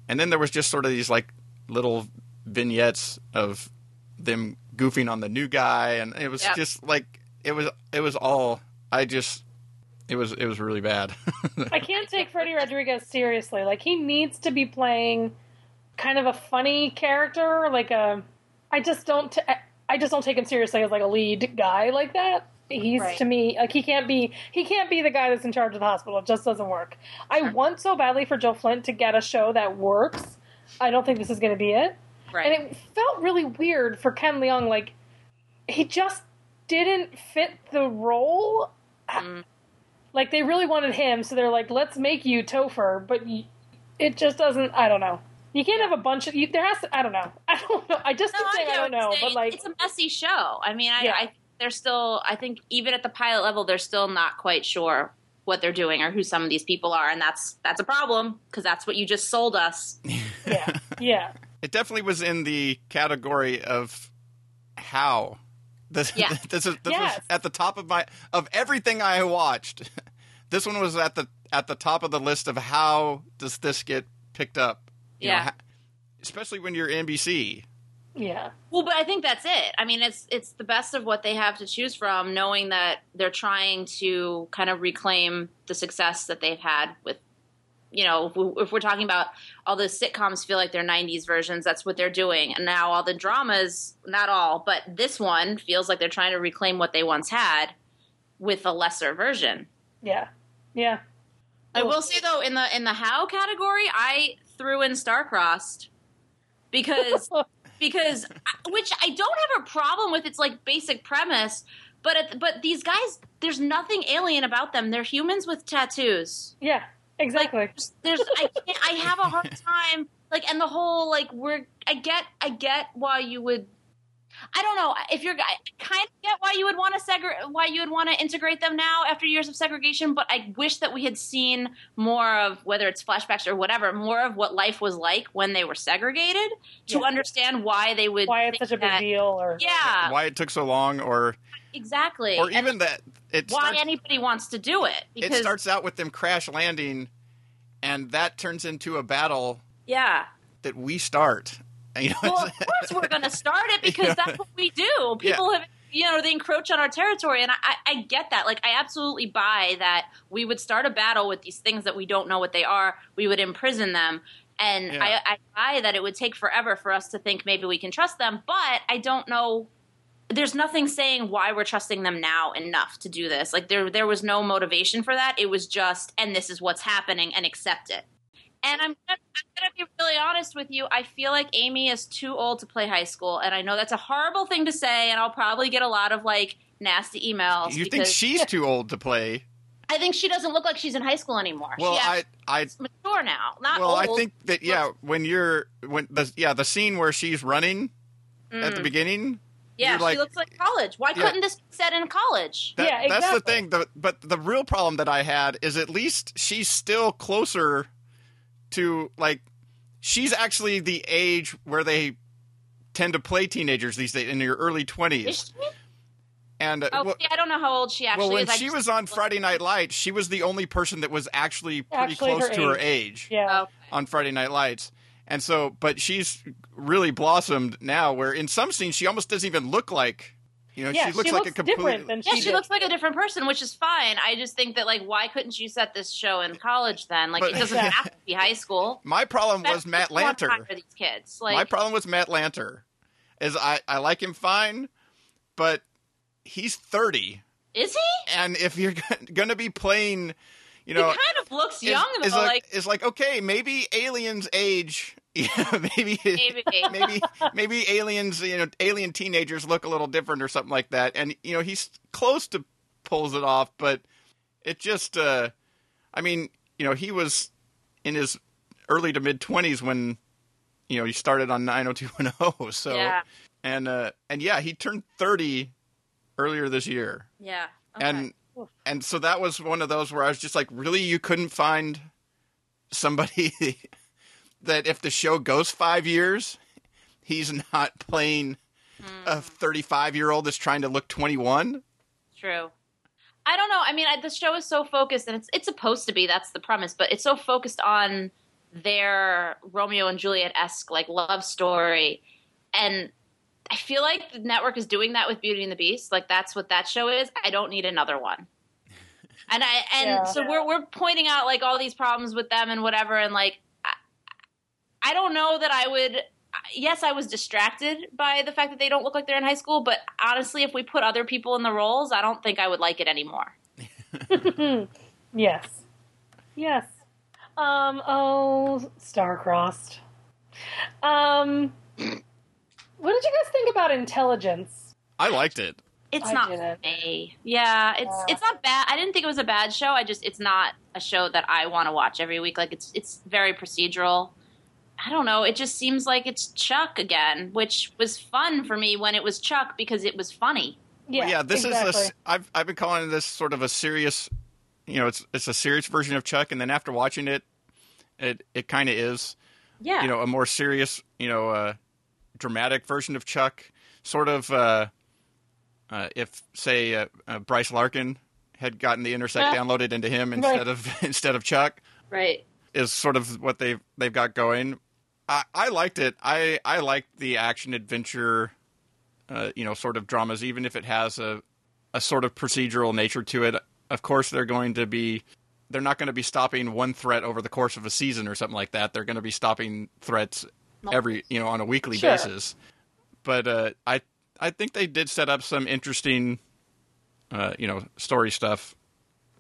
and then there was just sort of these like little vignettes of them goofing on the new guy, and it was Yep. just like it was it was all I just it was it was really bad. I can't take Freddy Rodriguez seriously. Like he needs to be playing kind of a funny character, like a. I just don't. T- I just don't take him seriously as like a lead guy like that. He's Right. to me like he can't be. He can't be the guy that's in charge of the hospital. It just doesn't work. I want so badly for Jill Flint to get a show that works. I don't think this is going to be it. right And it felt really weird for Ken Leung. Like, he just didn't fit the role. Mm. Like, they really wanted him, so they're like, let's make you Topher, but y it just doesn't. I don't know. You can't have a bunch of. You, there has to. I don't know. I don't know. I just No, keep saying I, get don't know, saying. but like, it's a messy show. I mean, I, Yeah. I they're still. I think even at the pilot level, they're still not quite sure what they're doing or who some of these people are, and that's that's a problem because that's what you just sold us. yeah, yeah, it definitely was in the category of how. This, Yeah. this, is, this Yes. was at the top of my of everything I watched. This one was at the at the top of the list of how does this get picked up? You Yeah. ha- especially when you're NBC. yeah. Well, but I think that's it. I mean, it's it's the best of what they have to choose from, knowing that they're trying to kind of reclaim the success that they've had with. You know, if, we, if we're talking about all the sitcoms, feel like they're '90s versions. That's what they're doing, and now all the dramas, not all, but this one feels like they're trying to reclaim what they once had with a lesser version. Yeah, yeah. I will say though, in the in the how category, I threw in Starcrossed because because which I don't have a problem with its like basic premise, but it, but these guys, there's nothing alien about them. They're humans with tattoos. yeah, exactly. Like there's, there's I can't, I have a hard time like and the whole like we're I get I get why you would. I don't know if you're. I kind of get why you would want to segre- why you would want to integrate them now after years of segregation, but I wish that we had seen more of whether it's flashbacks or whatever, more of what life was like when they were segregated to Yeah. understand why they would. Why it's such a big that- deal, or Yeah, Why it took so long, or exactly. or And even that it why starts, anybody wants to do it it starts out with them crash landing, and that turns into a battle yeah. that we start. You know, Well, of course we're going to start it because Yeah. that's what we do. People have, you know, they encroach on our territory, and I, I, I get that. Like, I absolutely buy that we would start a battle with these things that we don't know what they are. We would imprison them, and Yeah. I, I buy that it would take forever for us to think maybe we can trust them. But I don't know. There's nothing saying why we're trusting them now enough to do this. Like there, there was no motivation for that. It was just, and this is what's happening, and accept it. And I'm gonna, I'm gonna be really honest with you. I feel like Aimee is too old to play high school, and I know that's a horrible thing to say, and I'll probably get a lot of like nasty emails. you think she's too old to play? I think she doesn't look like she's in high school anymore. Well, she I, I, mature now, not well, old. I think that yeah, when you're when the yeah the scene where she's running at Mm. the beginning, Yeah, you're like, she looks like college. Why Yeah. couldn't this be set in college? That, Yeah, That's the thing. The, but the real problem that I had is at least she's still closer to like she's actually the age where they tend to play teenagers these days in your early Is twenties. she? And uh, Oh, well, see, I don't know how old she actually is. well, when is. I she was on Friday Night Lights, she was the only person that was actually pretty Actually close her to her age. age Yeah. Okay. on Friday Night Lights. And so, but she's really blossomed now. Where in some scenes she almost doesn't even look like, you know, Yeah, she looks she like looks a complete. different than Yeah, she, she did. looks like a different person, which is fine. I just think that like, why couldn't you set this show in college then? Like, But- it doesn't Yeah. have to be high school. My problem was Matt a long time Lanter. for these kids. Like, My problem with Matt Lanter is I, I like him fine, but he's 30. is he? And if you're going to be playing, you know, he kind of looks is, young is though. like, Like, is like, okay, maybe aliens age. Yeah, maybe, maybe. maybe, maybe aliens, you know, alien teenagers look a little different or something like that. And, you know, he's close to pulls it off, but it just, uh, I mean, you know, he was in his early to mid 20s when, you know, he started on 90210. So, yeah, and, uh, and yeah, he turned 30 earlier this year. yeah. Okay. And, and so that was one of those where I was just like, really, you couldn't find somebody that if the show goes five years, he's not playing a hmm. 35 year old that's trying to look 21. True. I don't know. I mean, I, the show is so focused, and it's it's supposed to be. That's the premise, but it's so focused on their Romeo and Juliet esque like love story, and I feel like the network is doing that with Beauty and the Beast. Like that's what that show is. I don't need another one. And I and Yeah. so we're we're pointing out like all these problems with them and whatever, and like I, I don't know that I would. Yes, I was distracted by the fact that they don't look like they're in high school, but honestly, if we put other people in the roles, I don't think I would like it anymore. Yes. Yes. Um, oh, star-crossed. Um, what did you guys think about intelligence? I liked it. It's I not didn't. me. Yeah, it's Yeah. it's not bad. I didn't think it was a bad show. I just it's not a show that I want to watch every week. Like it's it's very procedural. I don't know. It just seems like it's Chuck again, which was fun for me when it was Chuck because it was funny. Yeah, Well, yeah, this exactly. is a. s- I've I've been calling this sort of a serious, you know, it's it's a serious version of Chuck, and then after watching it, it it kind of is, Yeah. you know, a more serious, you know, uh, dramatic version of Chuck. Sort of, uh, uh, if say uh, uh, Bryce Larkin had gotten the Intersect Yeah. downloaded into him instead Right. of instead of Chuck, right. is sort of what they've they've got going. I, I liked it. I I liked the action adventure, uh, you know, sort of dramas, even if it has a a sort of procedural nature to it. Of course, they're going to be. They're not going to be stopping one threat over the course of a season or something like that. They're going to be stopping threats every, you know, on a weekly Sure. basis. But uh, I, I think they did set up some interesting, uh, you know, story stuff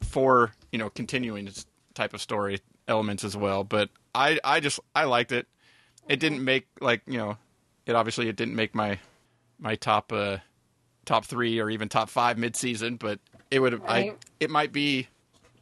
for you know continuing this type of story elements as well. But I I just I liked it. It didn't make like you know, it obviously it didn't make my my top uh top three or even top five mid season, but it would I it might be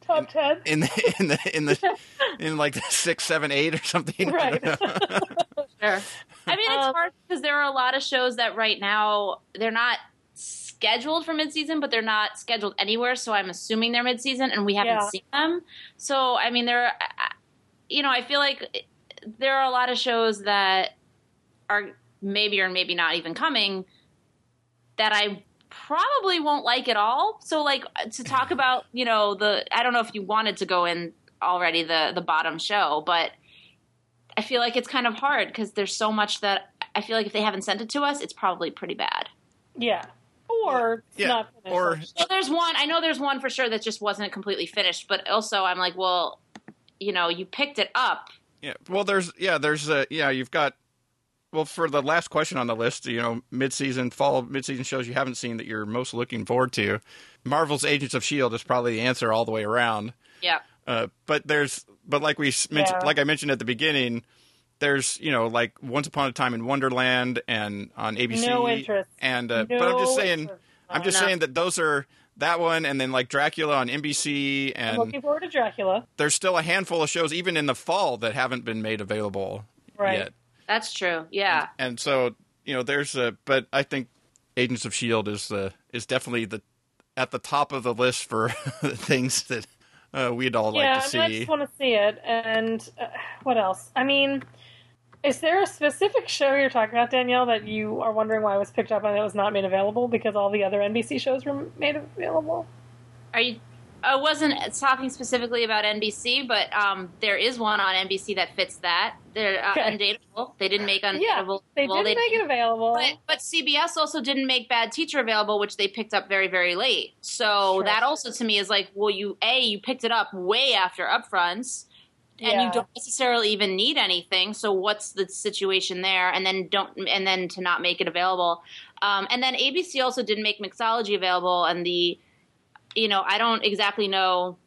top ten. in the in the in the in like the six seven eight or something. I don't Right. know. Sure. I mean, it's Um, hard because there are a lot of shows that right now they're not scheduled for midseason, but they're not scheduled anywhere. So I'm assuming they're midseason, and we haven't Yeah. seen them. So I mean, there, are- you know, I feel like there are a lot of shows that are maybe or maybe not even coming that I probably won't like at all. So like to talk about, you know, the I don't know if you wanted to go in already the the bottom show, but I feel like it's kind of hard because there's so much that I feel like if they haven't sent it to us, it's probably pretty bad. Yeah, or Yeah, not finished. or- So there's one, I know there's one for sure that just wasn't completely finished, but also I'm like, well, you know, you picked it up. Yeah. Well, there's yeah, there's uh, yeah, you've got well for the last question on the list, you know, mid-season fall mid-season shows you haven't seen that you're most looking forward to. Marvel's Agents of Shield is probably the answer all the way around. Yeah. Uh, but there's but like we mentioned Yeah. like I mentioned at the beginning, there's you know like Once Upon a Time in Wonderland and on ABC No interest. and uh, but I'm just saying interest. I'm just No. saying that those are that one and then like Dracula on NBC I'm and looking forward to Dracula. there's still a handful of shows even in the fall that haven't been made available Right. yet. That's true. Yeah. And so, you know, there's a, but I think Agents of Shield is the is definitely the at the top of the list for things that uh, we'd all yeah, like to see. mean, I just want to see it. And uh, what else? I mean, is there a specific show you're talking about, Danielle, that you are wondering why it was picked up and it was not made available because all the other NBC shows were made available? Are you? I wasn't talking specifically about NBC, but um, there is one on NBC that fits that. They're uh, Okay. Undateable. They didn't make Undateable. Yeah, they didn't make it available. But, but CBS also didn't make Bad Teacher available, which they picked up very, very late. So Sure. that also to me is like, well, you a you picked it up way after upfronts, and Yeah. you don't necessarily even need anything. So what's the situation there? And then don't and then to not make it available, um, and then ABC also didn't make Mixology available, and the, you know, I don't exactly know.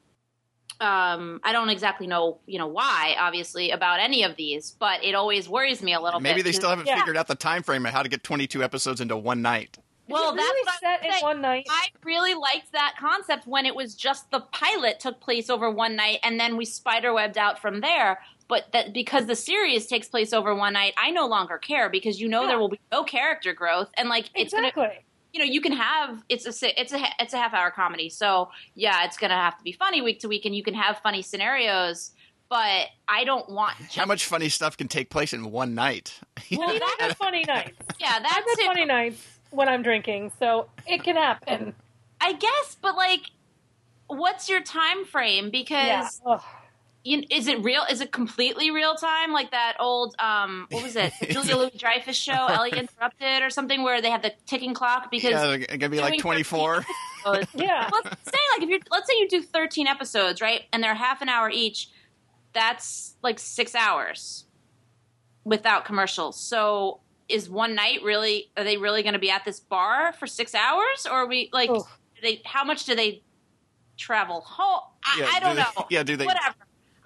Um, I don't exactly know, you know, why, obviously, about any of these, but it always worries me a little Maybe bit. Maybe they still haven't Yeah. figured out the time frame of how to get 22 episodes into one night. Well, Is it that's really what I'm set in saying. one night. I really liked that concept when it was just the pilot took place over one night and then we spiderwebbed out from there. But that because the series takes place over one night, I no longer care because you know Yeah. there will be no character growth and like it's gonna you know you can have it's a it's a it's a half hour comedy so yeah it's gonna have to be funny week to week and you can have funny scenarios but I don't want How much funny stuff can take place in one night? well I've that, had funny nights. yeah I've that's had it funny nights when I'm drinking, so it can happen. I guess but like what's your time frame because Yeah. You, is it real? Is it completely real time, like that old um, what was it, Julia Louis Dreyfus show, Ellie Interrupted, or something, where they have the ticking clock? Because yeah, they're gonna be like 24. Yeah. let's say like if you're, let's say you do thirteen episodes, right, and they're half an hour each, that's like six hours without commercials. So is one night really? Are they really going to be at this bar for six hours, or are we like? Oof. Do they how much do they travel home? I, Yeah, I do don't they- know. yeah, do they- Whatever.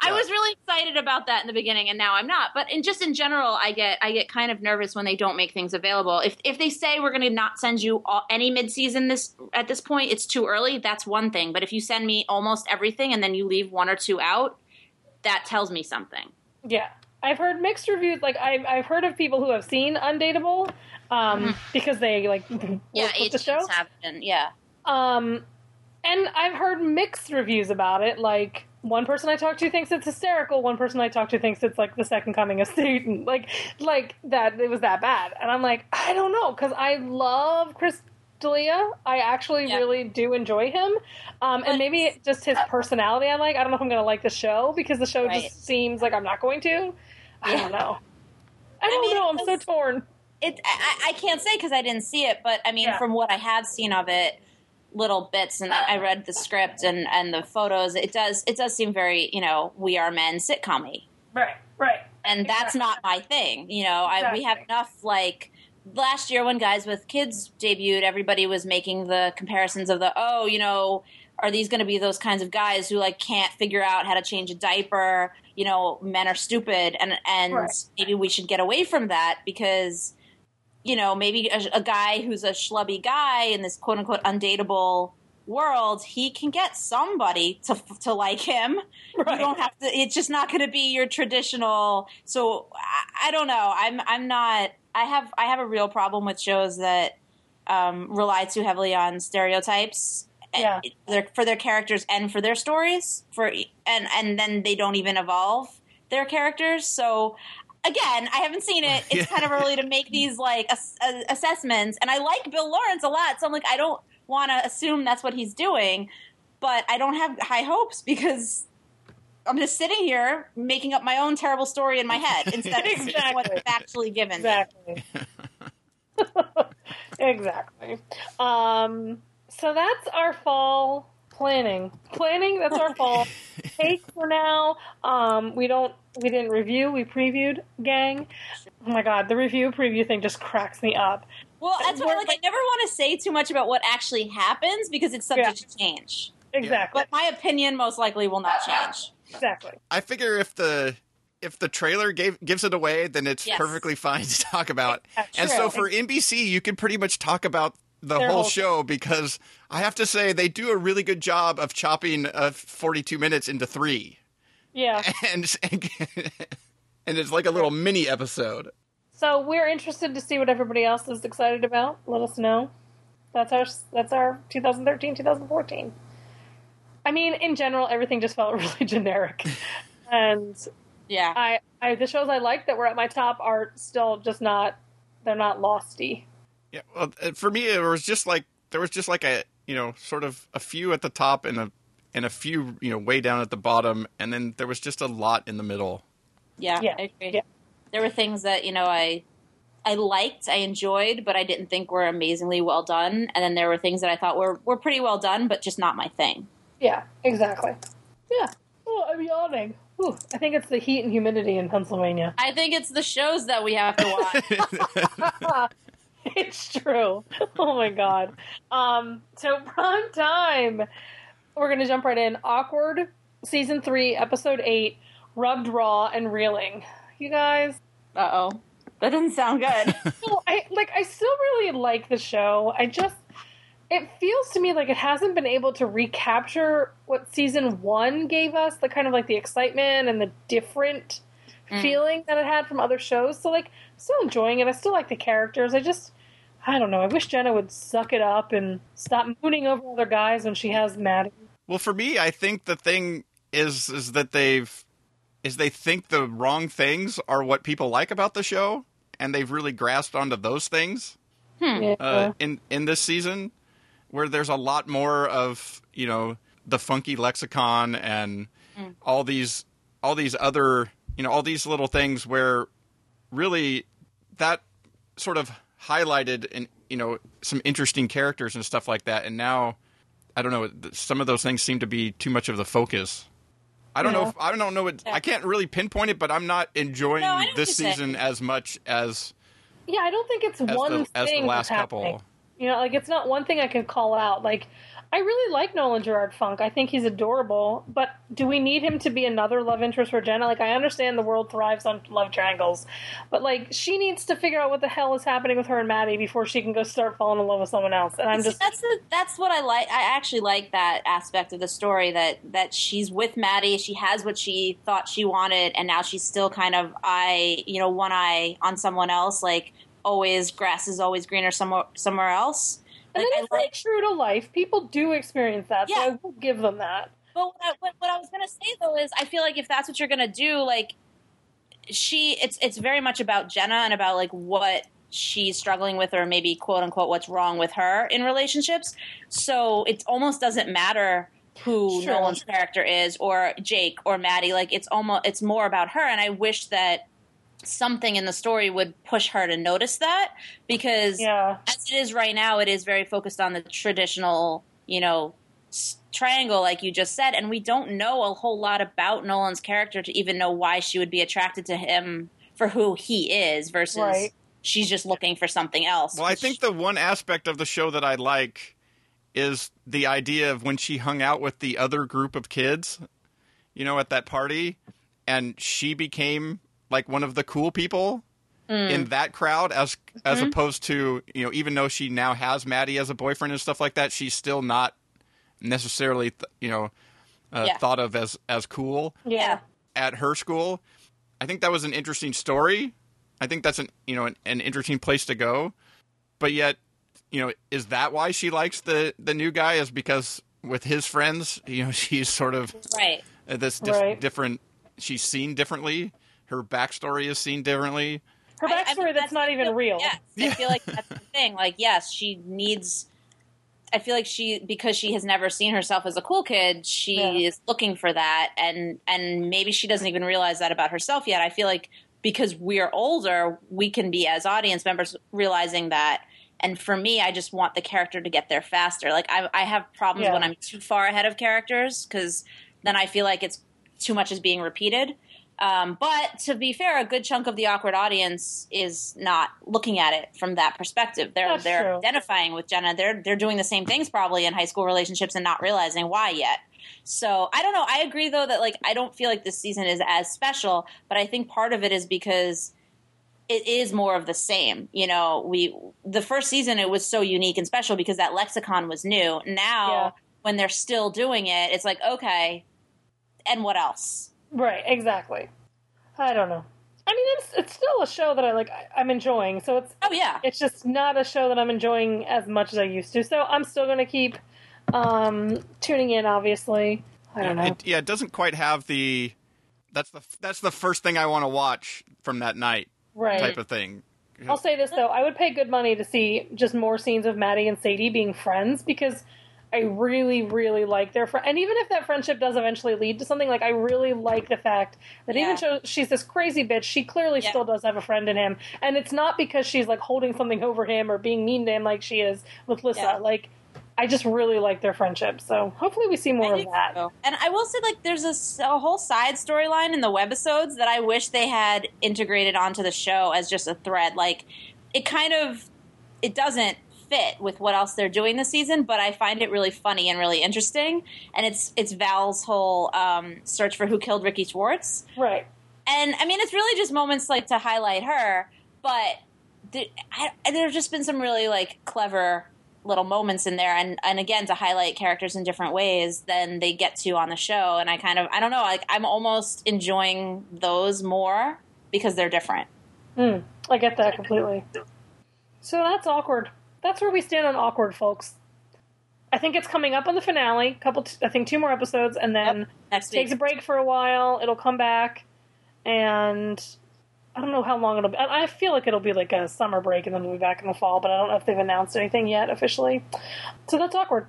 I was really excited about that in the beginning, and now I'm not. But in just in general, I get I get kind of nervous when they don't make things available. If if they say we're going to not send you all, any mid season this at this point, it's too early. That's one thing. But if you send me almost everything and then you leave one or two out, that tells me something. Yeah, I've heard mixed reviews. Like I've I've heard of people who have seen Undateable um, because they like. Yeah, with the show. agents have been. Yeah. Um, and I've heard mixed reviews about it. Like one person I talked to thinks it's hysterical. One person I talked to thinks it's like the second coming of Satan. Like like that it was that bad. And I'm like I don't know because I love Chris D'Elia. I actually Yeah. really do enjoy him. Um, and maybe just his personality I like. I don't know if I'm going to like the show because the show Right. just seems like I'm not going to. I Yeah. don't know. I don't mean, know. I'm so torn. it I, I can't say because I didn't see it, but I mean, Yeah. from what I have seen of it, little bits, and I I read the script and and the photos, it does it does seem very you know we are men sitcomy. Right. Right. and that's not my thing. You know, I we have enough like. Last year, when Guys with Kids debuted, everybody was making the comparisons of the oh, you know, are these going to be those kinds of guys who like can't figure out how to change a diaper? You know, men are stupid, and and Right. maybe we should get away from that because you know maybe a, a guy who's a schlubby guy in this quote unquote undateable world, he can get somebody to to like him. Right. You don't have to. It's just not going to be your traditional. So I, I don't know. I'm I'm not. I have I have a real problem with shows that um, rely too heavily on stereotypes. Yeah. for their characters and for their stories for and and then they don't even evolve their characters so again i haven't seen it it's Yeah. kind of early to make these like ass- uh, assessments and i like bill lawrence a lot so i'm like i don't want to assume that's what he's doing but i don't have high hopes because i'm just sitting here making up my own terrible story in my head instead of seeing Exactly. what's actually given. Exactly. exactly. Um, so that's our fall planning. Planning. That's our fall take for now. Um, we don't. We didn't review. We previewed. Gang. Oh my god, the review preview thing just cracks me up. well that's why like i never want to say too much about what actually happens because it's subject Yeah. to change Exactly. but my opinion most likely will not change exactly. I figure if the if the trailer gave gives it away, then it's Yes. perfectly fine to talk about. Yeah, and so for NBC, you can pretty much talk about the whole whole- show because I have to say they do a really good job of chopping uh, 42 minutes into three, Yeah. and and it's like a little mini episode. So So we're interested to see what everybody else is excited about. Let us know. That's our that's our 2013 2014. I mean, in general, everything just felt really generic, and Yeah. I, I the shows I like that were at my top are still just not they're not losty. Yeah, well, uh, for me, it was just like there was just like a you know sort of a few at the top and a and a few you know way down at the bottom, and then there was just a lot in the middle. Yeah, Yeah, I agree. yeah. There were things that you know I I liked, I enjoyed, but I didn't think were amazingly well done. And then there were things that I thought were were pretty well done, but just not my thing. Yeah, exactly. Yeah. Oh, I'm yawning. Ooh, I think it's the heat and humidity in Pennsylvania. I think it's the shows that we have to watch. it's true. Oh my god. Um, so prime time. We're gonna jump right in. Awkward, season three, episode eight. Rubbed raw and reeling. You guys. uh oh, that doesn't sound good. No, I like. I still really like the show. I just. It feels to me like it hasn't been able to recapture what season one gave us, the kind of like the excitement and the different feeling that it had from other shows. So like, I'm still enjoying it. I still like the characters. I just, I don't know. I wish Jenna would suck it up and stop mooning over other guys when she has Matty. Well, for me, I think the thing is is that they've is they think the wrong things are what people like about the show, and they've really grasped onto those things Yeah. uh, in in this season, where there's a lot more of you know the funky lexicon and all these all these other you know all these little things where really that sort of highlighted and you know some interesting characters and stuff like that, and now I don't know some of those things seem to be too much of the focus. I don't know. If, I don't know. What, I can't really pinpoint it, but I'm not enjoying No, I know what this season as much as Yeah, I don't think it's as one the, as thing the last couple. You know, like it's not one thing I can call out. Like, I really like Nolan Gerard Funk. I think he's adorable. But do we need him to be another love interest for Jenna? Like, I understand the world thrives on love triangles, but like, she needs to figure out what the hell is happening with her and Matty before she can go start falling in love with someone else. And I'm just, that's the, that's what I like. I actually like that aspect of the story that that she's with Matty. She has what she thought she wanted, and now she's still kind of eye, you know, one eye on someone else. Like always, grass is always greener somewhere somewhere else. And Like, then it's like true to life. People do experience that, so I will give them that. But what I, what, what I was gonna say though is, I feel like if that's what you're gonna do, like she, it's it's very much about Jenna and about like what she's struggling with, or maybe quote unquote what's wrong with her in relationships. So it almost doesn't matter who Sure. Nolan's character is, or Jake, or Matty. Like it's almost it's more about her. And I wish that something in the story would push her to notice that because Yeah. as it is right now, it is very focused on the traditional, you know, s- triangle, like you just said, and we don't know a whole lot about Nolan's character to even know why she would be attracted to him for who he is versus Right. she's just looking for something else. Well, I think the one aspect of the show that I like is the idea of when she hung out with the other group of kids, you know, at that party, and she became like one of the cool people in that crowd, as as opposed to you know, even though she now has Matty as a boyfriend and stuff like that, she's still not necessarily th- you know uh, Yeah. thought of as as cool Yeah. at her school. I think that was an interesting story. I think that's an you know an, an interesting place to go. But yet, you know, is that why she likes the the new guy? Is because with his friends, you know, she's sort of right. this dis- Right. different. She's seen differently. Her backstory is seen differently. Her I- I backstory mean, that's not even real. Yes, I feel like that's the thing. Like, yes, she needs. I feel like she because she has never seen herself as a cool kid. She Yeah. is looking for that, and and maybe she doesn't even realize that about herself yet. I feel like because we're older, we can be as audience members realizing that. And for me, I just want the character to get there faster. Like I, I have problems Yeah. when I'm too far ahead of characters because then I feel like it's too much is being repeated. Um, but to be fair, a good chunk of the awkward audience is not looking at it from that perspective. They're That's they're true. identifying with Jenna. They're they're doing the same things probably in high school relationships and not realizing why yet. So I don't know. I agree though that like I don't feel like this season is as special, but I think part of it is because it is more of the same. You know, we the first season it was so unique and special because that lexicon was new. Now Yeah. when they're still doing it, it's like okay, and what else? Right, exactly. I don't know. I mean, it's it's still a show that I like. I, I'm enjoying. So it's Oh yeah, it's just not a show that I'm enjoying as much as I used to. So I'm still going to keep um, tuning in. Obviously, I don't know. It, yeah, it doesn't quite have the. That's the that's the first thing I want to watch from that night right. type of thing. I'll say this though, I would pay good money to see just more scenes of Matty and Sadie being friends because I really, really like their friend. And even if that friendship does eventually lead to something, like I really like the fact that Yeah. even though she's this crazy bitch, she clearly Yeah. still does have a friend in him, and it's not because she's like holding something over him or being mean to him like she is with Lissa. Yeah. Like, I just really like their friendship. So hopefully we see more of that. too. And I will say, like, there's a whole side storyline in the webisodes that I wish they had integrated onto the show as just a thread. Like, it kind of it doesn't fit with what else they're doing this season, but I find it really funny and really interesting. And it's it's Val's whole um, search for who killed Ricky Schwartz. Right. And I mean, it's really just moments like to highlight her, but there, I, there's just been some really like clever little moments in there, and and again to highlight characters in different ways than they get to on the show. And I kind of I don't know, like I'm almost enjoying those more because they're different. Hmm. I get that completely. So that's awkward. That's where we stand on awkward, folks. I think it's coming up on the finale. Couple, t- I think two more episodes, and then Next takes a break for a while. It'll come back, and I don't know how long it'll be. I I feel like it'll be like a summer break, and then we'll be back in the fall. But I don't know if they've announced anything yet officially. So that's awkward.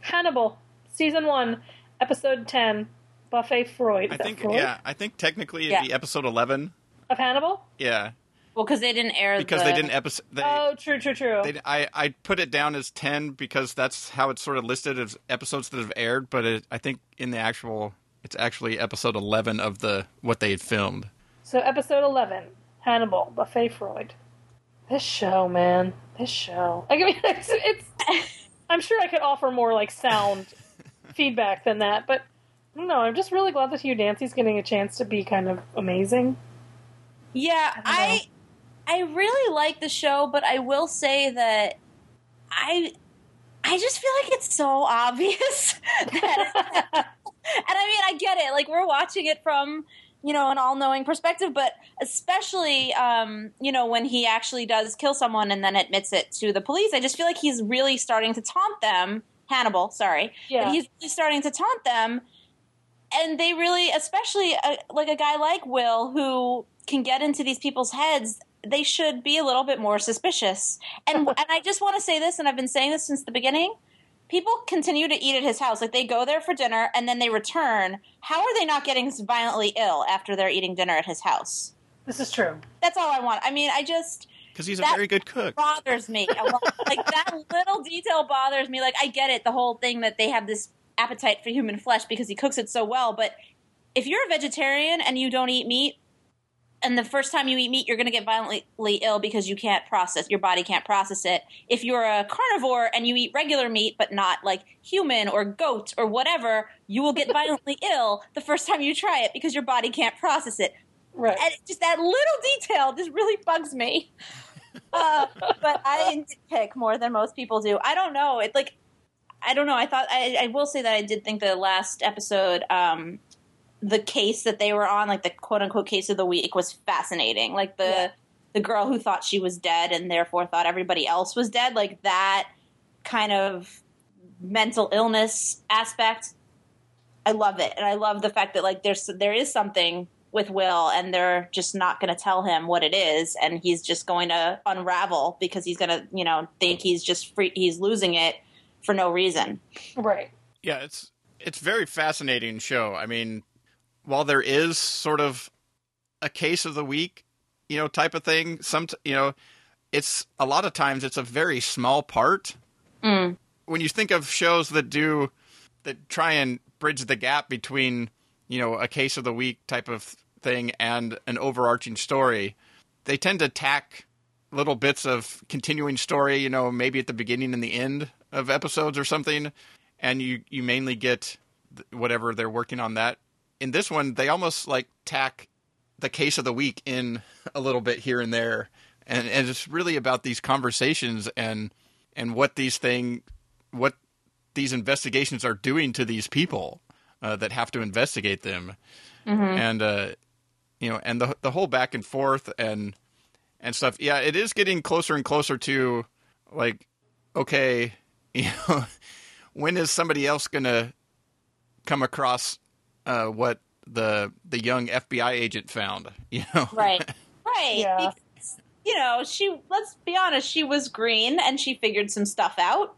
Hannibal, season one, episode ten, Buffet Froid. I Is that think Freud? yeah, I think technically it'd Yeah. be episode eleven. of Hannibal. Yeah, well, because they didn't air because the, they didn't episode. They, Oh, true, true, true. they, I I put it down as ten because that's how it's sort of listed as episodes that have aired. But it, I think in the actual, it's actually episode eleven of the what they had filmed. So episode eleven, Hannibal, Buffet Froid. This show, man, this show. I mean, it's, it's. I'm sure I could offer more like sound feedback than that, but no. I'm just really glad that Hugh Dancy's getting a chance to be kind of amazing. Yeah, I I I really like the show, but I will say that I I just feel like it's so obvious. that, and I mean, I get it. Like we're watching it from you know an all-knowing perspective, but especially um, you know when he actually does kill someone and then admits it to the police, I just feel like he's really starting to taunt them. Hannibal, sorry, Yeah. But he's really starting to taunt them and they really especially uh like a guy like will who can get into these people's heads they should be a little bit more suspicious and and i just want to say this and i've been saying this since the beginning people continue to eat at his house like they go there for dinner and then they return how are they not getting violently ill after they're eating dinner at his house This is true. that's all i want i mean i just Because he's a very good cook. bothers me. Like that little detail bothers me. Like I get it, the whole thing that they have this appetite for human flesh because he cooks it so well. But if you're a vegetarian and you don't eat meat, and the first time you eat meat, you're going to get violently ill because you can't process your body can't process it. If you're a carnivore and you eat regular meat but not like human or goat or whatever, you will get violently ill the first time you try it because your body can't process it Right. and just that little detail just really bugs me. Uh, but I nitpick more than most people do. I don't know. It like I don't know. I thought I, I will say that I did think the last episode, um, the case that they were on, like the quote unquote case of the week, was fascinating. Like the Yeah. the girl who thought she was dead and therefore thought everybody else was dead. Like that kind of mental illness aspect. I love it, and I love the fact that like there's there is something with Will, and they're just not going to tell him what it is, and he's just going to unravel because he's going to you know think he's just free, he's losing it for no reason. right. Yeah, it's it's very fascinating show. I mean, while there is sort of a case of the week, you know, type of thing, some you know, it's a lot of times it's a very small part. Mm. When you think of shows that do that try and bridge the gap between, you know, a case of the week type of thing and an overarching story, they tend to tack little bits of continuing story, you know, maybe at the beginning and the end of episodes or something, and you you mainly get whatever they're working on that. In this one, they almost like tack the case of the week in a little bit here and there, and and it's really about these conversations and and what these thing what these investigations are doing to these people uh, that have to investigate them, and uh, you know, and the the whole back and forth and and stuff. Yeah, it is getting closer and closer to like, okay, you know, when is somebody else gonna come across uh, what the the young FBI agent found? You know, Right. Right. Yeah. Because, you know, she, let's be honest, she was green and she figured some stuff out,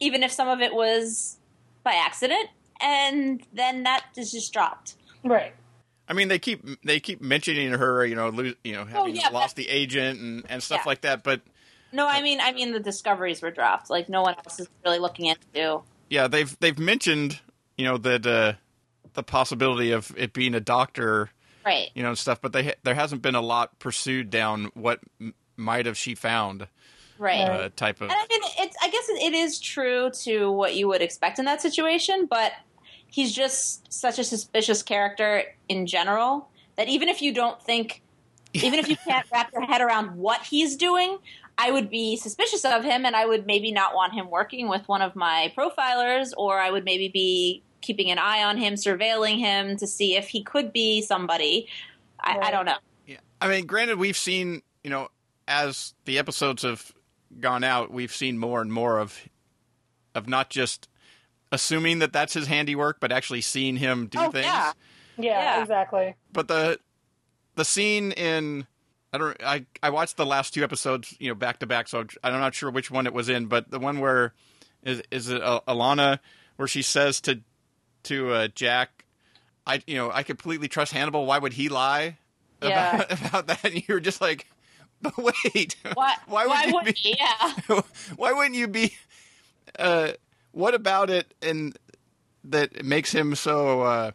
even if some of it was by accident. And then that is just dropped. Right. I mean, they keep they keep mentioning her, you know, lo- you know, having Oh, yeah, lost the agent and, and stuff Yeah. like that. But No, I mean, I mean, the discoveries were dropped. Like, no one else is really looking into. yeah, they've they've mentioned, you know, that uh, the possibility of it being a doctor, Right. you know, and stuff. But they there hasn't been a lot pursued down what m- might have she found Right. uh, type of. And I mean, it's. I guess it is true to what you would expect in that situation, but he's just such a suspicious character in general that even if you don't think, even if you can't wrap your head around what he's doing, I would be suspicious of him, and I would maybe not want him working with one of my profilers, or I would maybe be keeping an eye on him, surveilling him to see if he could be somebody. I, I don't know. Yeah. I mean, granted, we've seen, you know, as the episodes have gone out, we've seen more and more of, of not just assuming that that's his handiwork, but actually seeing him do Oh, things. yeah. Yeah, Yeah. exactly. But the, the scene in, I don't, I, I watched the last two episodes, you know, back to back, so I'm not sure which one it was in, but the one where, is, is it Alana, where she says to, to uh, Jack, I, you know, I completely trust Hannibal. Why would he lie? Yeah. about, about that. And you were just like, but wait, Why? why would you would be? Yeah. why wouldn't you be? Uh, what about it and that makes him so uh,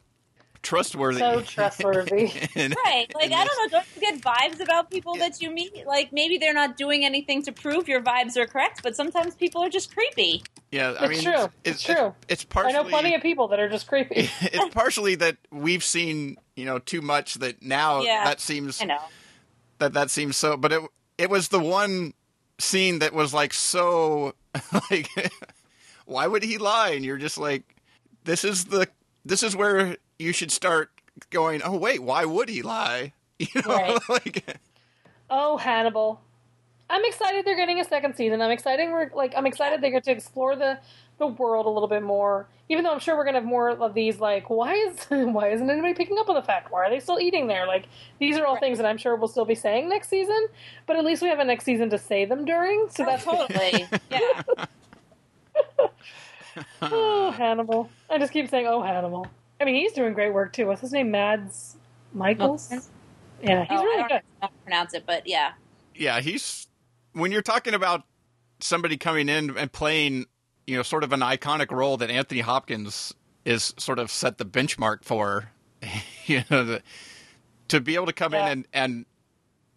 trustworthy? So trustworthy. in- Right. Like, I don't know. Don't you get vibes about people that you meet? Like, maybe they're not doing anything to prove your vibes are correct, but sometimes people are just creepy. Yeah, I It's mean, true. It's, It's true. It's, I partially. know plenty of people that are just creepy. it's partially that we've seen, you know, too much that now Yeah. that seems I know. that that seems so. But it it was the one scene that was like so like, why would he lie? And you're just like, this is the this is where you should start going. Oh wait, why would he lie? You know, Right. like Oh, Hannibal. I'm excited they're getting a second season. I'm excited we're like I'm excited they get to explore the the world a little bit more. Even though I'm sure we're gonna have more of these like why is why isn't anybody picking up on the fact? Why are they still eating there? Like these are all things that I'm sure we'll still be saying next season, but at least we have a next season to say them during. So oh, that's totally. Yeah. Oh Hannibal. I just keep saying oh Hannibal. I mean he's doing great work too. What's his name? Mads Michaels? Michaelson? Yeah, he's Oh, I really don't good. know how to pronounce it, but yeah. yeah, he's when you're talking about somebody coming in and playing, you know, sort of an iconic role that Anthony Hopkins is sort of set the benchmark for. you know, the, to be able to come Yeah. in and and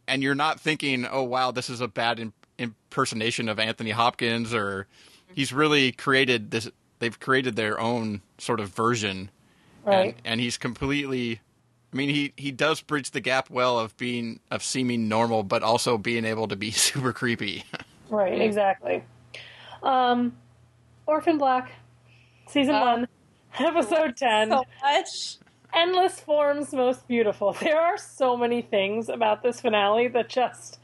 and you're not thinking, oh wow, this is a bad im- impersonation of Anthony Hopkins, or he's really created this. They've created their own sort of version, Right. and, and he's completely. I mean, he he does bridge the gap well of being of seeming normal, but also being able to be super creepy. Right, exactly. Um, Orphan Black, season Oh. one, episode ten. So much. Endless forms, most beautiful. There are so many things about this finale that just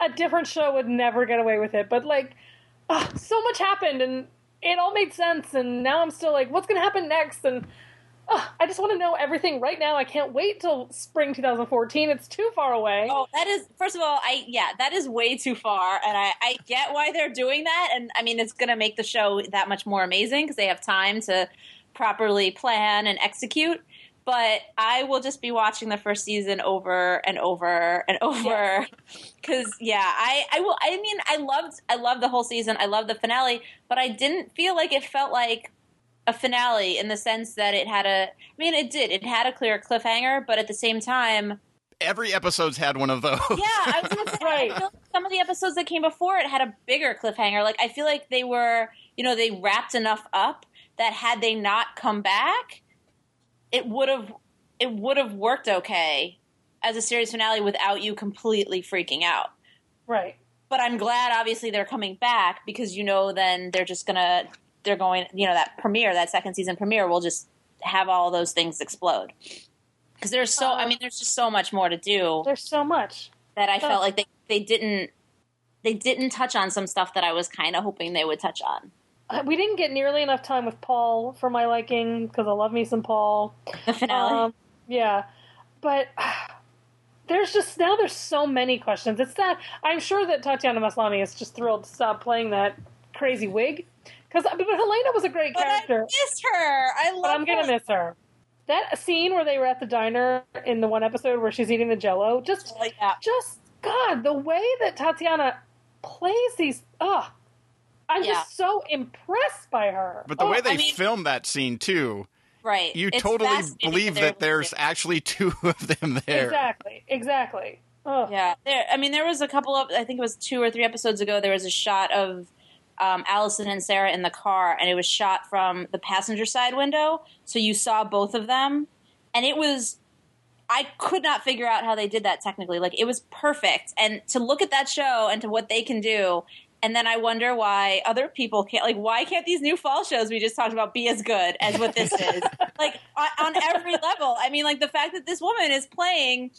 a different show would never get away with it. But like, ah, so much happened, and it all made sense. And now I'm still like, what's going to happen next? And ah, I just want to know everything right now. I can't wait till spring 2014. It's too far away. Oh, that is first of all, I yeah, that is way too far, and I I get why they're doing that, and I mean it's going to make the show that much more amazing because they have time to properly plan and execute. But I will just be watching the first season over and over and over because yeah, I I will. I mean, I loved I loved the whole season. I loved the finale, but I didn't feel like it felt like a finale in the sense that it had a. I mean, it did. It had a clear cliffhanger, but at the same time. Every episode's had one of those. Yeah, I was gonna say. Right. I feel like some of the episodes that came before it had a bigger cliffhanger. Like I feel like they were, you know, they wrapped enough up that had they not come back, it would have, it would have worked okay as a series finale without you completely freaking out. Right. But I'm glad, obviously, they're coming back because you know, then they're just gonna, they're going, you know, that premiere, that second season premiere will just have all those things explode. because there's so. I Uh, mean, there's just so much more to do There's so much. that I uh, felt like they they didn't they didn't touch on some stuff that I was kind of hoping they would touch on. Uh, We didn't get nearly enough time with Paul for my liking because I love me some Paul. The finale. Um, yeah, but there's just now there's so many questions. It's that I'm sure that Tatiana Maslany is just thrilled to stop playing that crazy wig because but Helena was a great but I character, miss her. I love. but I'm gonna her. miss her. That scene where they were at the diner in the one episode where she's eating the Jello, just Like, yeah. just God, the way that Tatiana plays these, ugh, I'm Yeah. just so impressed by her. But the Oh, way they I mean- filmed that scene too, Right. you It's totally believe that there's able actually two of them there. exactly, exactly. Ugh. to- Yeah. There. I mean, there was a couple of. I think it was two or three episodes ago. There was a shot of. Um, Allison and Sarah in the car, and it was shot from the passenger side window, so you saw both of them, and it was I could not figure out how they did that technically. Like it was perfect. And to look at that show and to what they can do, and then I wonder why other people can't. Like, why can't these new fall shows we just talked about be as good as what this is? like on, on every level. I mean, like the fact that this woman is playing.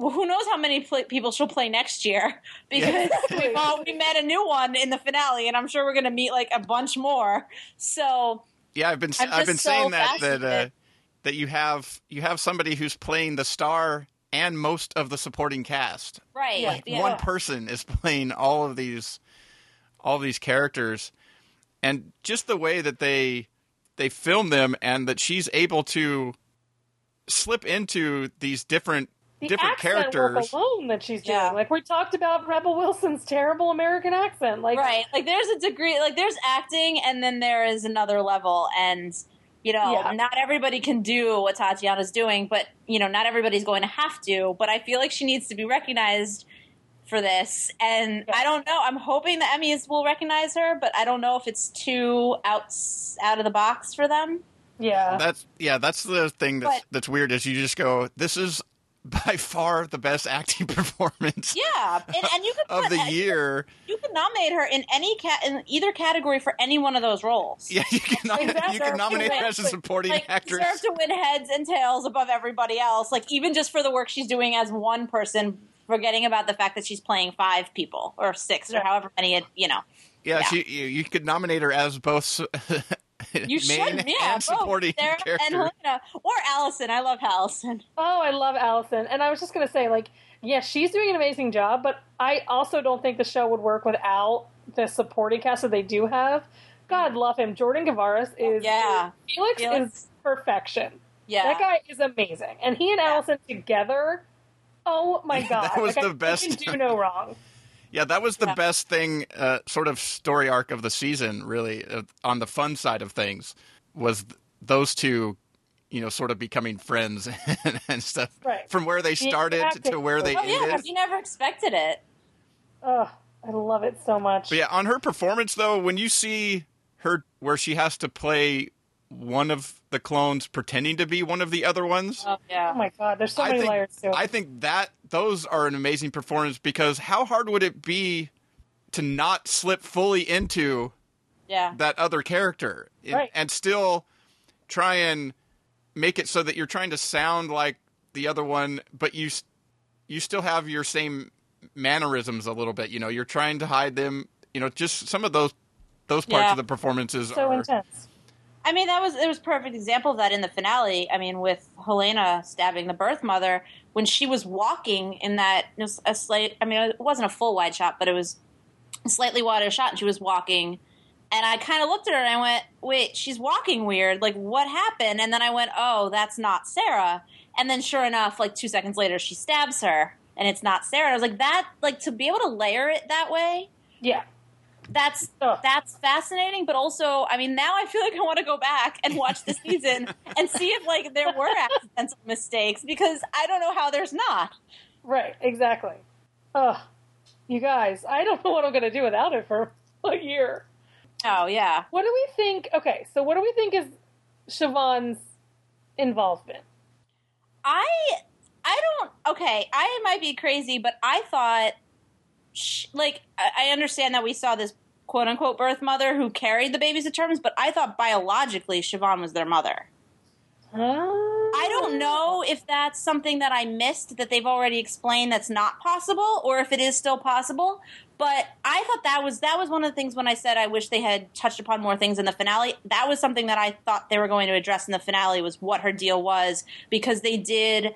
Well, who knows how many pl- people she'll play next year? Because we, all, we met a new one in the finale, and I'm sure we're going to meet like a bunch more. So Yeah, I've been I'm I've been so saying that that uh, that you have you have somebody who's playing the star and most of the supporting cast. right, Yeah. yeah. One person is playing all of these all these characters and just the way that they they film them and that she's able to slip into these different The different accent characters. work alone that she's doing. Yeah. Like we talked about Rebel Wilson's terrible American accent. Like right like there's a degree like there's acting and then there is another level and you know Yeah. not everybody can do what tatiana's doing but you know not everybody's going to have to but i feel like she needs to be recognized for this and Yeah. i don't know i'm hoping the emmys will recognize her but i don't know if it's too out out of the box for them yeah. That's yeah, that's the thing that's But- that's weird is you just go this is by far the best acting performance yeah and, and you could of put- the year. you could nominate her in any cat in either category for any one of those roles Yeah, you can nom- Exactly. you can nominate her as a supporting like actress. deserve to win heads and tails above everybody else. Like even just for the work she's doing as one person, forgetting about the fact that she's playing five people or six or however many. It, you know, yeah, yeah. she you, you could nominate her as both you main should, yeah, and both supporting Sarah character. and Helena or Allison. I love Allison. Oh, I love Allison. And I was just gonna say, like, yes, she's doing an amazing job, but I also don't think the show would work without the supporting cast that they do have. God mm-hmm. love him. Jordan Gavaris is Yeah. Felix, Felix. is perfection. Yeah, That guy is amazing. And he and Allison together, oh my god. That was Like, the I- best. They can do no wrong. yeah, that was the Yeah. best thing, uh, sort of story arc of the season. Really, uh, on the fun side of things, was th- those two, you know, sort of becoming friends and, and stuff. Right. From where they started acting to where they oh ended. because you never expected it. Oh, I love it so much. But yeah, on her performance though, when you see her where she has to play one of the clones pretending to be one of the other ones, Oh yeah, Oh my god, there's so I many think layers to it. I think that those are an amazing performance because how hard would it be to not slip fully into yeah, that other character and, Right. and still try and make it so that you're trying to sound like the other one, but you you still have your same mannerisms a little bit. You know, you're trying to hide them. You know, just some of those those parts Yeah. of the performances are so are intense. I mean, that was it was perfect example of that in the finale. I mean, with Helena stabbing the birth mother when she was walking in that a slight. I mean, it wasn't a full wide shot, but it was a slightly wider shot, and she was walking. And I kind of looked at her and I went, "Wait, she's walking weird. Like, what happened?" And then I went, "Oh, that's not Sarah." And then, sure enough, like two seconds later, she stabs her, and it's not Sarah. And I was like, "That like to be able to layer it that way." Yeah. That's that's fascinating but also i mean now i feel like i want to go back and watch the season and see if like there were accidental mistakes because i don't know how there's not Right, exactly. Ugh. You guys, I don't know what I'm gonna do without it for a year. oh yeah What do we think? Okay, so what do we think is Siobhan's involvement? i i don't okay i might be crazy but i thought sh- like I, understand that we saw this quote unquote birth mother who carried the babies to terms but i thought biologically siobhan was their mother Uh, I don't know if that's something that I missed that they've already explained that's not possible, or if it is still possible. But I thought that was that was one of the things when I said I wish they had touched upon more things in the finale. That was something that I thought they were going to address in the finale was what her deal was because they did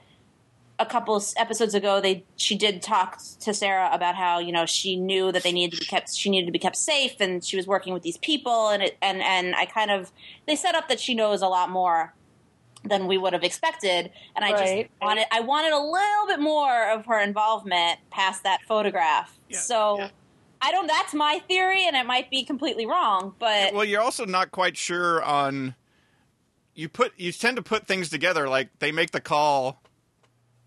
a couple episodes ago they she did talk to Sarah about how you know she knew that they needed to be kept she needed to be kept safe and she was working with these people and it and and I kind of they set up that she knows a lot more than we would have expected and I Right. just wanted I wanted a little bit more of her involvement past that photograph. Yeah, so yeah. I don't that's my theory and it might be completely wrong, but Well, you're also not quite sure on. You put you tend to put things together like they make the call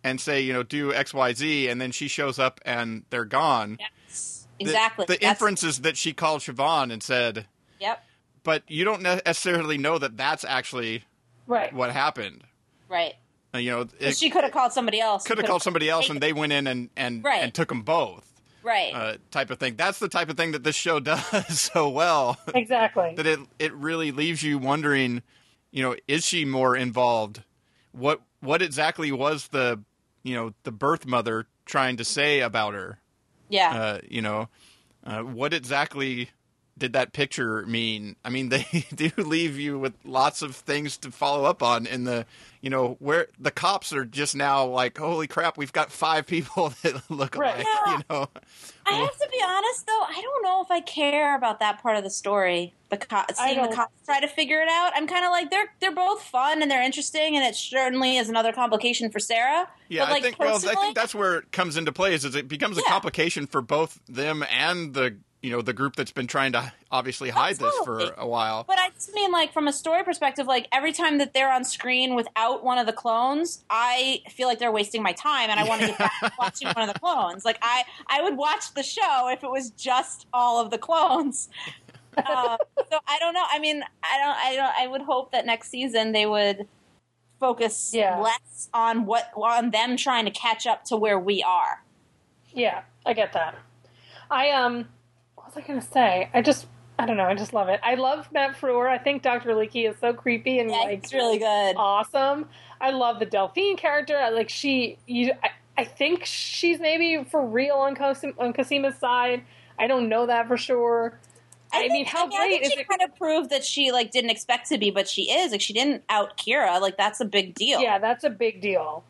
and say you know do X Y Z and then she shows up and they're gone. yes, exactly. The, That's- inference is that she called Siobhan and said, Yep. but you don't necessarily know that that's actually Right. what happened. Right. Uh, You know, it she could have called somebody else. could have called somebody else and they went in and and, Right. and took them both. Right. Uh, type of thing. That's the type of thing that this show does so well. Exactly. that it it really leaves you wondering, you know, is she more involved? What what exactly was the you know the birth mother trying to say about her? yeah. Uh, you know, uh, what exactly did that picture mean? I mean, they do leave you with lots of things to follow up on. In the you know where the cops are just now like, holy crap, we've got five people that look Right. alike. Yeah. You know, I have to be honest, though. I don't know if I care about that part of the story. The co- seeing the cops try to figure it out. I'm kind of like they're they're both fun and they're interesting, and it certainly is another complication for Sarah. Yeah, but, like, I think. Well, I think that's where it comes into play. Is, is it becomes a Yeah. complication for both them and the you know the group that's been trying to obviously hide this for a while. But I just mean, like, from a story perspective, like, every time that they're on screen without one of the clones, I feel like they're wasting my time and I want to get back to watching one of the clones. Like, I, I would watch the show if it was just all of the clones. Uh, so I don't know. I mean, I don't, I don't, I would hope that next season they would focus Yeah. less on what, on them trying to catch up to where we are. Yeah, I get that. I um, what was I gonna say? I just, I don't know. I just love it. I love Matt Frewer. I think Dr. Leekie is so creepy and Yeah, like it's really good. awesome. I love the Delphine character. I Like she, you, I, I think she's maybe for real on Cosima, on Cosima's side. I don't know that for sure. I, mean, think- how I great think is she it? kind of proved that she like didn't expect to be, but she is. Like she didn't out Kira. Like that's a big deal. Yeah, that's a big deal.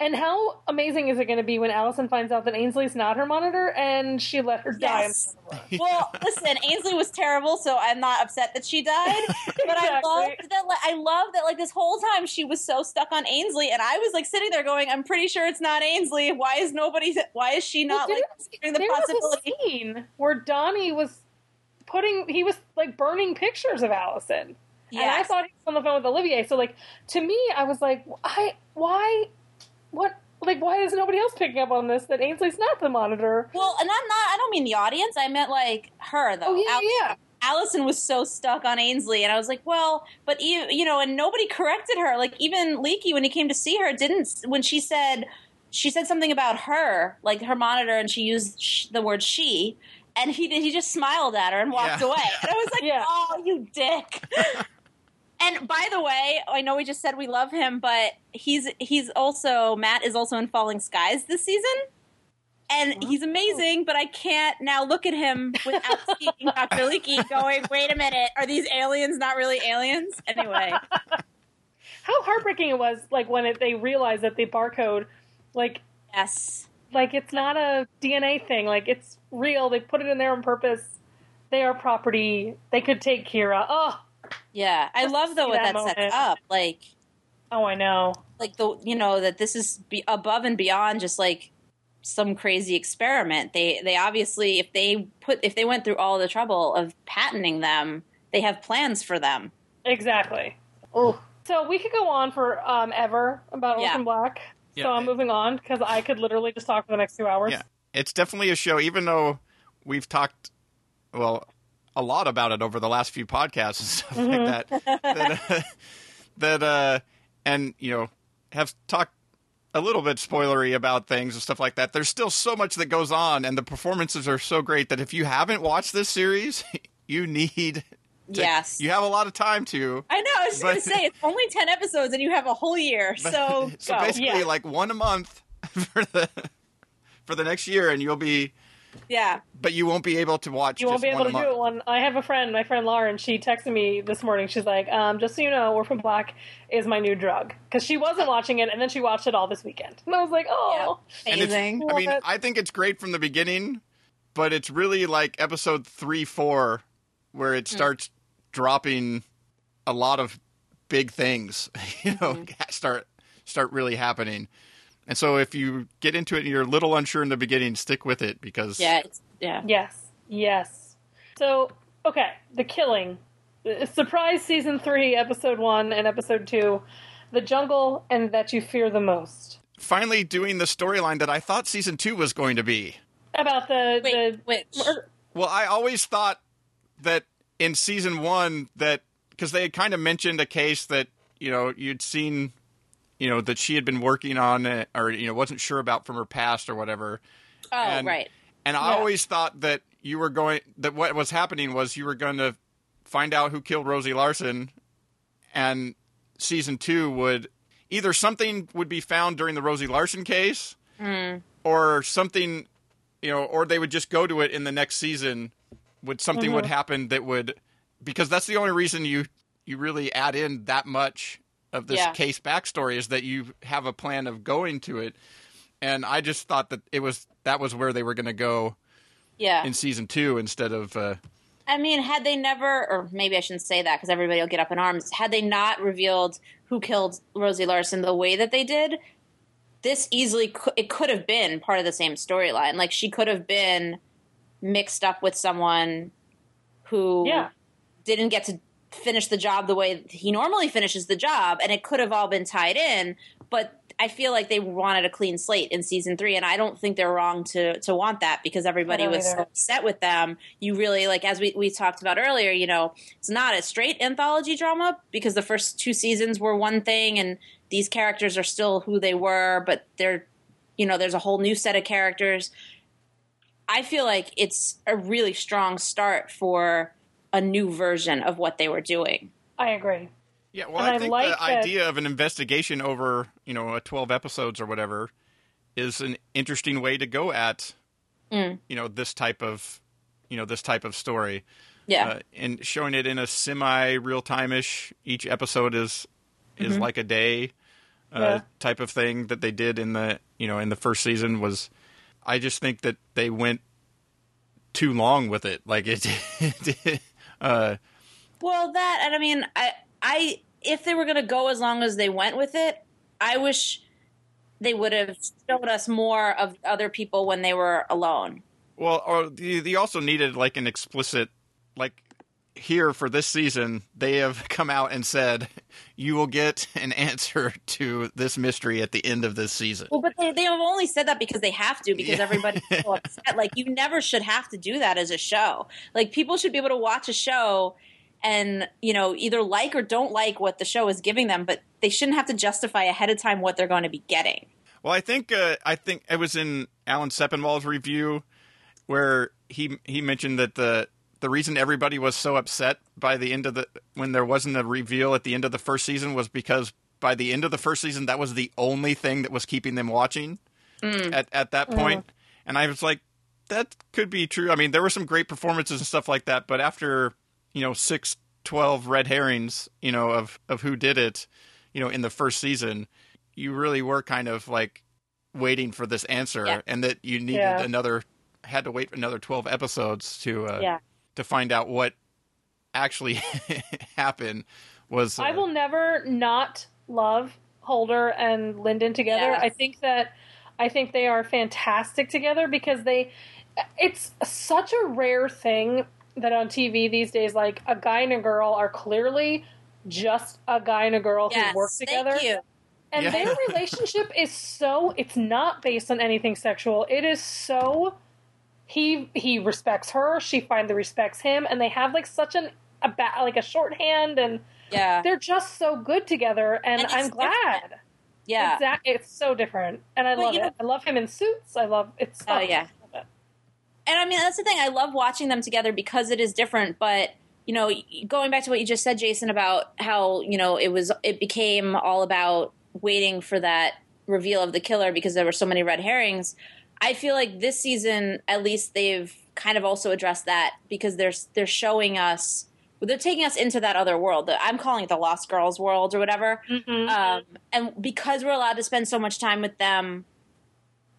And how amazing is it going to be when Allison finds out that Aynsley's not her monitor and she let her die? in Yes. front of her? Well, listen, Aynsley was terrible, so I'm not upset that she died. But I Exactly. loved that. Like, I love that. Like this whole time, she was so stuck on Aynsley, and I was like sitting there going, "I'm pretty sure it's not Aynsley. Why is nobody? Why is she not Well, like considering the there possibility?" was a scene where Donnie was putting he was like burning pictures of Allison. And I Yes. thought he was on the phone with Olivier. So like to me, I was like, I why what like why is nobody else picking up on this that Aynsley's not the monitor? Well, and I'm not. I don't mean the audience. I meant like her though. Oh yeah, Al- yeah. Allison was so stuck on Aynsley, and I was like, well, but you, you know, and nobody corrected her. Like even Leekie, when he came to see her, didn't when she said she said something about her, like her monitor, and she used sh- the word she, and he he just smiled at her and walked Yeah. away, and I was like, Yeah. oh, you dick. And by the way, I know we just said we love him, but he's he's also Matt is also in Falling Skies this season. And he's amazing, but I can't now look at him without seeing Dr. Leekie going, wait a minute, are these aliens not really aliens? Anyway. How heartbreaking it was like when it, they realized that the barcode like Yes. like it's not a DNA thing. Like it's real. They put it in there on purpose. They are property. They could take Kira. Oh, Yeah. I Just love though what that that, sets up. Like oh, I know. like the you know, that this is be above and beyond just like some crazy experiment. They they obviously if they put if they went through all the trouble of patenting them, they have plans for them. Exactly. Oh. So we could go on for um, ever about Yeah. Orphan Black. Yeah. So I'm moving on because I could literally just talk for the next two hours. Yeah, it's definitely a show. Even though we've talked, well, a lot about it over the last few podcasts and stuff Mm-hmm. like that. that, uh, that uh, and you know, have talked a little bit spoilery about things and stuff like that. There's still so much that goes on, and the performances are so great that if you haven't watched this series, you need to- Yes. you have a lot of time to. I know. I was just going to say it's only ten episodes, and you have a whole year. So, so go. basically, Yeah. like one a month for the for the next year, and you'll be, yeah, but you won't be able to watch. It. You won't be able to do it one. I have a friend, my friend Lauren. She texted me this morning. She's like, um, "Just so you know, Orphan Black is my new drug." Because she wasn't watching it, and then she watched it all this weekend. And I was like, "Oh, And it's- amazing. I mean, it. I think it's great from the beginning, but it's really like episode three, four, where it starts dropping a lot of big things. You know, Mm-hmm. start start really happening. And so, if you get into it and you're a little unsure in the beginning, stick with it because yeah, it's, yeah. yes, yes." So, okay, the killing, surprise season three, episode one and episode two, the jungle, and that you fear the most. finally doing the storyline that I thought season two was going to be. About the Wait, the which? Well, I always thought that in season one that because they had kind of mentioned a case that you know you'd seen, you know that she had been working on it, or you know wasn't sure about from her past or whatever. Oh, and, right. And I Yeah. always thought that you were going that what was happening was you were going to find out who killed Rosie Larsen, and season two would either something would be found during the Rosie Larsen case, mm. or something, you know, or they would just go to it in the next season. Would something would mm-hmm. happen that would because that's the only reason you you really add in that much of this Yeah. case backstory is that you have a plan of going to it and I just thought that it was that was where they were going to go Yeah. in season two instead of uh, I mean, had they never, or maybe I shouldn't say that because everybody will get up in arms. Had they not revealed who killed Rosie Larsen the way that they did, this easily it could have been part of the same storyline. Like she could have been mixed up with someone who Yeah. didn't get to finish the job the way he normally finishes the job, and it could have all been tied in. But I feel like they wanted a clean slate in season three, and I don't think they're wrong to to want that because everybody was so upset with them. You really like, as we we talked about earlier. You know, it's not a straight anthology drama because the first two seasons were one thing, and these characters are still who they were, but they're you know, there's a whole new set of characters. I feel like it's a really strong start for a new version of what they were doing. I agree. yeah well And I I think like the that- idea of an investigation over you know a 12 episodes or whatever is an interesting way to go at Mm. you know this type of you know this type of story Yeah. uh, and showing it in a semi real time ish. Each episode is is Mm-hmm. like a day uh, Yeah. type of thing that they did in the you know in the first season was. I just think that they went too long with it. Like it, uh, Well, that and I mean, I, I if they were going to go as long as they went with it, I wish they would have shown us more of other people when they were alone. well, or they also needed like an explicit like. Here for this season, they have come out and said you will get an answer to this mystery at the end of this season. Well, but they, they have only said that because they have to, because Yeah. everybody's so upset. Like, you never should have to do that as a show. Like, people should be able to watch a show and, you know, either like or don't like what the show is giving them, but they shouldn't have to justify ahead of time what they're going to be getting. Well, I think uh, I think it was in Alan Sepinwall's review where he he mentioned that the the reason everybody was so upset by the end of the when there wasn't a reveal at the end of the first season was because by the end of the first season that was the only thing that was keeping them watching at at that point. And I was like that could be true. I mean, there were some great performances and stuff like that, but after, you know, 6 12 red herrings, you know, of of who did it, you know, in the first season, you really were kind of like waiting for this answer Yeah. and that you needed Yeah. another had to wait another 12 episodes to uh, Yeah. To find out what actually happened was uh, I will never not love Holder and Linden together. Yes. I think that I think they are fantastic together because they it's such a rare thing that on TV these days like a guy and a girl are clearly just a guy and a girl Yes, who work together. thank you. And Yeah. their relationship is so it's not based on anything sexual. It is so he he respects her, she finally respects him, and they have like such an a ba- like a shorthand and Yeah. they're just so good together and, And I'm glad. Yeah. Exactly. It's so different. And I But, love it. know- I love him in suits. I love it's Oh, yeah. It. and I mean that's the thing. I love watching them together because it is different. But you know, going back to what you just said, Jason, about how you know it was it became all about waiting for that reveal of the killer because there were so many red herrings. I feel like this season, at least, they've kind of also addressed that because they're they're showing us they're taking us into that other world. That I'm calling it the Lost Girls world or whatever. Mhm. Um, and because we're allowed to spend so much time with them,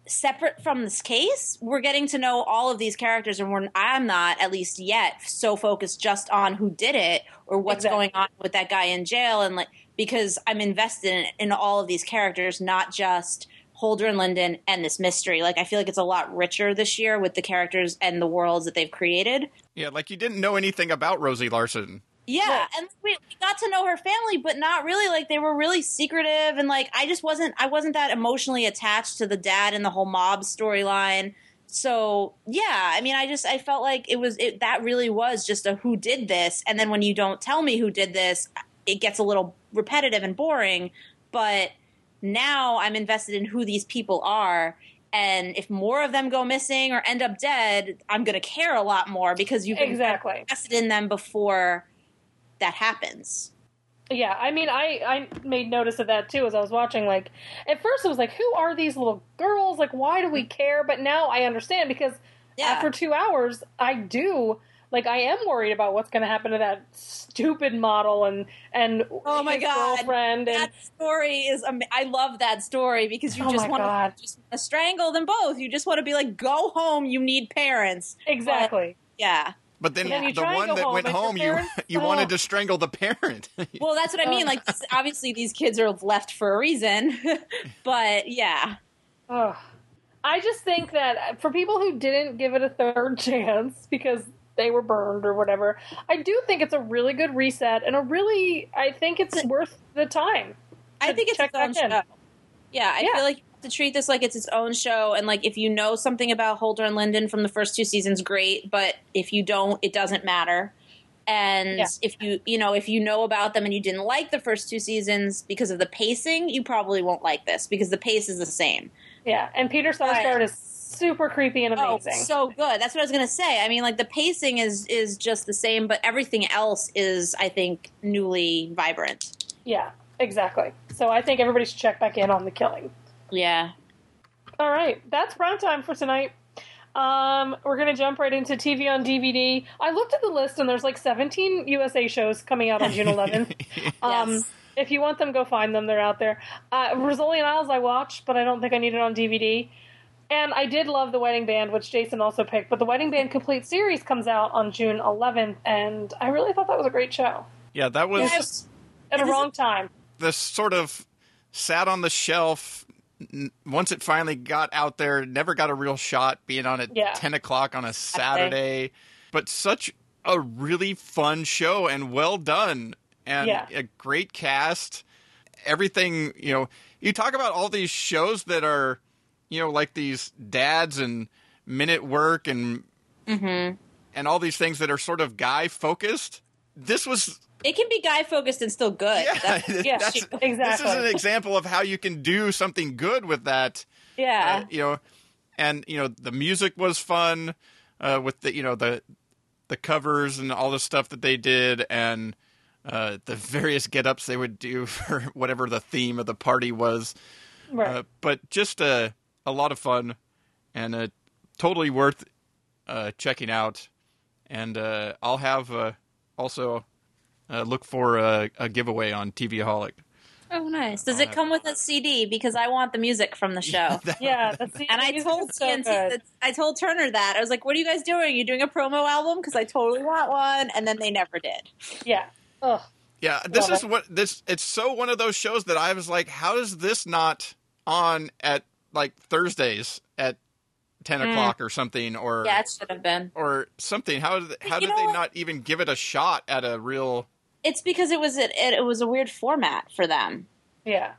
separate from this case, we're getting to know all of these characters, and we're I'm not at least yet so focused just on who did it or what's Exactly. going on with that guy in jail, and like because I'm invested in, in all of these characters, not just. Holder and Linden and this mystery. Like I feel like it's a lot richer this year with the characters and the worlds that they've created. Yeah, like you didn't know anything about Rosie Larsen. Yeah, Right. and we, we got to know her family, but not really. Like they were really secretive, and like I just wasn't. I wasn't that emotionally attached to the dad and the whole mob storyline. So yeah, I mean, I just I felt like it was it that really was just a who did this, and then when you don't tell me who did this, it gets a little repetitive and boring. But now I'm invested in who these people are. And if more of them go missing or end up dead, I'm going to care a lot more because you've Exactly. invested in them before that happens. Yeah, I mean, I I made notice of that too as I was watching. Like, at first it was like, who are these little girls? Like, why do we care? But now I understand because Yeah. after two hours, I do like I am worried about what's going to happen to that stupid model and and Oh my his God. girlfriend and that story is am- I love that story because you Oh just want to just strangle them both. You just want to be like, go home. You need parents. exactly. Yeah. But then, But then you the one that home went home, you you Oh. wanted to strangle the parent. Well, that's what I mean. Like, this- obviously, these kids are left for a reason, but yeah, Ugh. I just think that for people who didn't give it a third chance because they were burned or whatever, I do think it's a really good reset and a really I think it's worth the time. I think it's its own back in. show. Yeah, I Yeah. feel like to treat this like it's its own show, and like if you know something about Holder and Linden from the first two seasons, great. But if you don't, it doesn't matter. And Yeah. if you you know if you know about them and you didn't like the first two seasons because of the pacing, you probably won't like this because the pace is the same. Yeah, and Peter Sarsgaard is super creepy and amazing. Oh, so good. That's what I was gonna say. I mean, like the pacing is is just the same, but everything else is, I think, newly vibrant. yeah, exactly. So I think everybody should check back in on the killing. Yeah. All right, that's prime time for tonight. Um, we're gonna jump right into TV on DVD. I looked at the list and there's like 17 USA shows coming out on June 11th. Um, Yes. If you want them, go find them. They're out there. Uh, Rizzoli and Isles I watched, but I don't think I need it on DVD. And I did love The Wedding Band, which Jason also picked. But The Wedding Band Complete Series comes out on June 11th, and I really thought that was a great show. yeah, that was Yes. At a wrong time. this sort of sat on the shelf. Once it finally got out there, never got a real shot being on at Yeah. ten o'clock on a Saturday. But such a really fun show and well done, and Yeah. a great cast. Everything you know, you talk about all these shows that are, you know, like these dads and Men at Work and Mm-hmm. and all these things that are sort of guy focused. This was It can be guy focused and still good. yeah, That's- Yeah, that's, exactly. This is an example of how you can do something good with that. yeah. Uh, you know, and you know the music was fun uh, with the you know the the covers and all the stuff that they did and uh, the various get-ups they would do for whatever the theme of the party was. Right. Uh, but just a a lot of fun and uh, totally worth uh, checking out. And uh, I'll have uh, also uh, look for a, a giveaway on TVaholic. Oh, nice. Does it come with a CD? Because I want the music from the show. yeah, that's the And I told so TNT that I told Turner that I was like, "What are you guys doing? Are you doing a promo album? Because I totally want one." And then they never did. Yeah. Ugh. Yeah, this Love is it. what this. It's so one of those shows that I was like, how is this not on at like Thursdays at ten o'clock or something, or Mm. Yeah, it should have been. or something? How did how You did they what? not even give it a shot at a real? It's because it was it, it was a weird format for them, Yeah.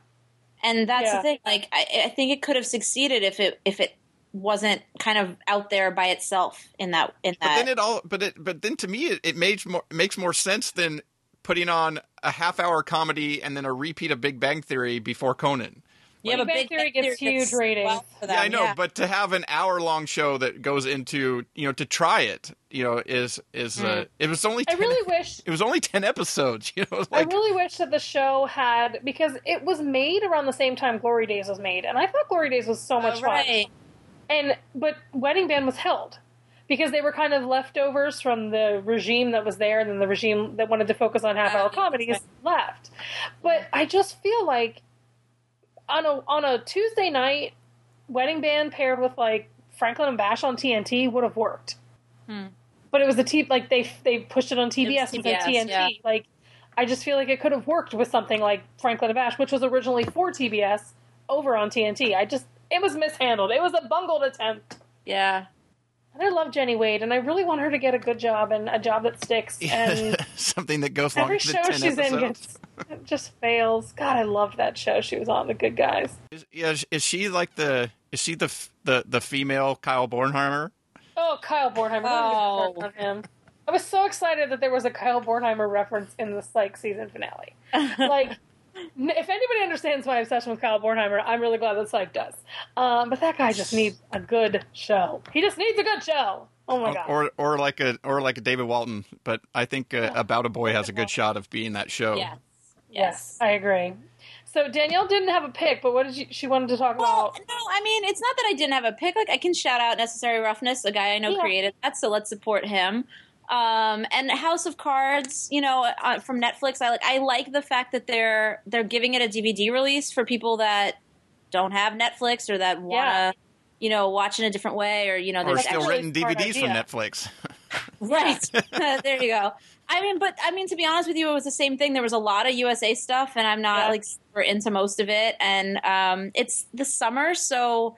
and that's Yeah. the thing. Like, I, I think it could have succeeded if it if it wasn't kind of out there by itself in that in But that. then it all. But it. But then to me, it, it makes more makes more sense than putting on a half hour comedy and then a repeat of Big Bang Theory before Conan. Yeah, Big but Bang Big Theory Bang gets Theory huge ratings. well for them, yeah, I know, yeah. but to have an hour long show that goes into you know to try it, you know, is is uh, it was only I really wish it was only ten episodes. You know, I really wish that the show had because it was made around the same time Glory Days was made, and I thought Glory Days was so much Oh, right. fun. And but Wedding Band was held because they were kind of leftovers from the regime that was there, and then the regime that wanted to focus on half-hour Oh, comedies left. But I just feel like on a on a Tuesday night, Wedding Band paired with like Franklin and Bash on TNT would have worked. Hmm. But it was a T like they they pushed it on TBS instead of TNT. yeah. Like I just feel like it could have worked with something like Franklin and Bash, which was originally for TBS over on TNT. I just it was mishandled. It was a bungled attempt. Yeah. And I love Jenny Wade, and I really want her to get a good job and a job that sticks. And something that goes longer every than show ten she's in gets just fails. God, I loved that show she was on, The Good Guys. Is, yeah, is she like the is she the the the female Kyle Bornheimer? Oh, Kyle Bornheimer. Oh. On him. I was so excited that there was a Kyle Bornheimer reference in the Psych season finale. Like, n- if anybody understands my obsession with Kyle Bornheimer, I'm really glad that Psych does. Um, but that guy just needs a good show. He just needs a good show. Oh my god. or or like a or like a David Walton, but I think uh, About a Boy has a good shot of being that show. Yes. yes, I agree. So Danielle didn't have a pick, but what did you, she wanted to talk Well, about? no, I mean, it's not that I didn't have a pick. Like, I can shout out Necessary Roughness, a guy I know Yeah. created that, so let's support him. Um, and House of Cards, you know, uh, from Netflix. I like. I like the fact that they're they're giving it a DVD release for people that don't have Netflix or that want to, Yeah. you know, watch in a different way, or you know, Or there's still actually written a DVDs from. Netflix. Right. there you go. I mean, but I mean, to be honest with you, it was the same thing. There was a lot of USA stuff, and I'm not Yeah. like super into most of it. And um, it's the summer, so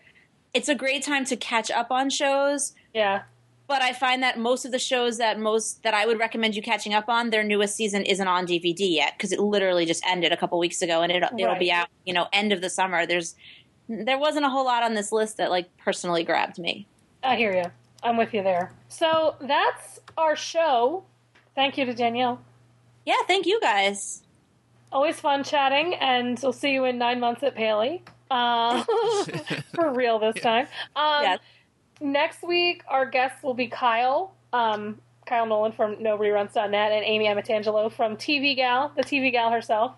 it's a great time to catch up on shows. Yeah. But I find that most of the shows that most that I would recommend you catching up on, their newest season isn't on DVD yet because it literally just ended a couple weeks ago, and it, it'll be Right. out, you know, end of the summer. There's there wasn't a whole lot on this list that like personally grabbed me. I hear you. I'm with you there. So that's our show. Thank you to Danielle. Yeah, thank you guys. Always fun chatting, and we'll see you in nine months at Paley. Uh, for real this time. Um, Yes. Next week, our guests will be Kyle, um, Kyle Nolan from NoReruns.net, and Amy Amatangelo from TV Gal, the TV Gal herself.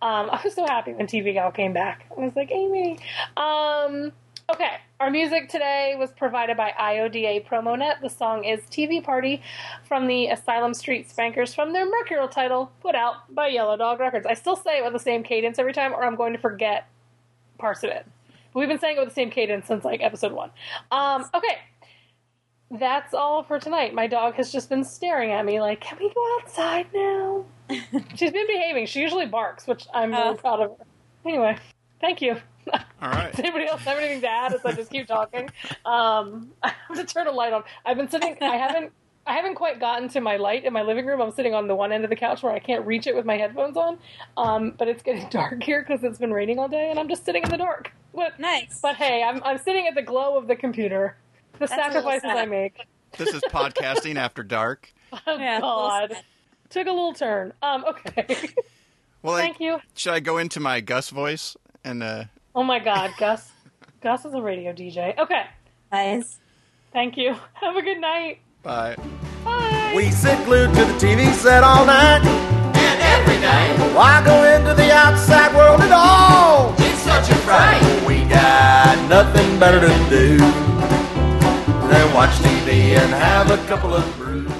Um, I was so happy when TV Gal came back. I was like, Amy. Um, okay, our music today was provided by IODA PromoNet. The song is TV Party from the Asylum Street Spankers from their Mercurial title, put out by Yellow Dog Records. I still say it with the same cadence every time, or I'm going to forget parts of it. But we've been saying it with the same cadence since like episode one. Um, okay. That's all for tonight. My dog has just been staring at me like, can we go outside now? She's been behaving. She usually barks, which I'm really Oh. proud of her. Anyway, thank you. All right. Does anybody else have anything to add as I just keep talking? Um, I have to turn a light on. I've been sitting. I haven't. I haven't quite gotten to my light in my living room. I'm sitting on the one end of the couch where I can't reach it with my headphones on. Um, but it's getting dark here because it's been raining all day, and I'm just sitting in the dark. But, Nice. but hey, I'm I'm sitting at the glow of the computer. The That's sacrifices I make. This is podcasting after dark. Oh Yeah, God, took a little turn. Um, okay. Well, like, Thank you. should I go into my Gus voice and uh, Oh my God, Gus. Gus is a radio DJ. Okay. Nice. Thank you. Have a good night. Bye? Bye. We sit glued to the TV set all night. And every day, Why go into the outside world at all? it's such a fright. We got nothing better to do than watch TV and have a couple of brews.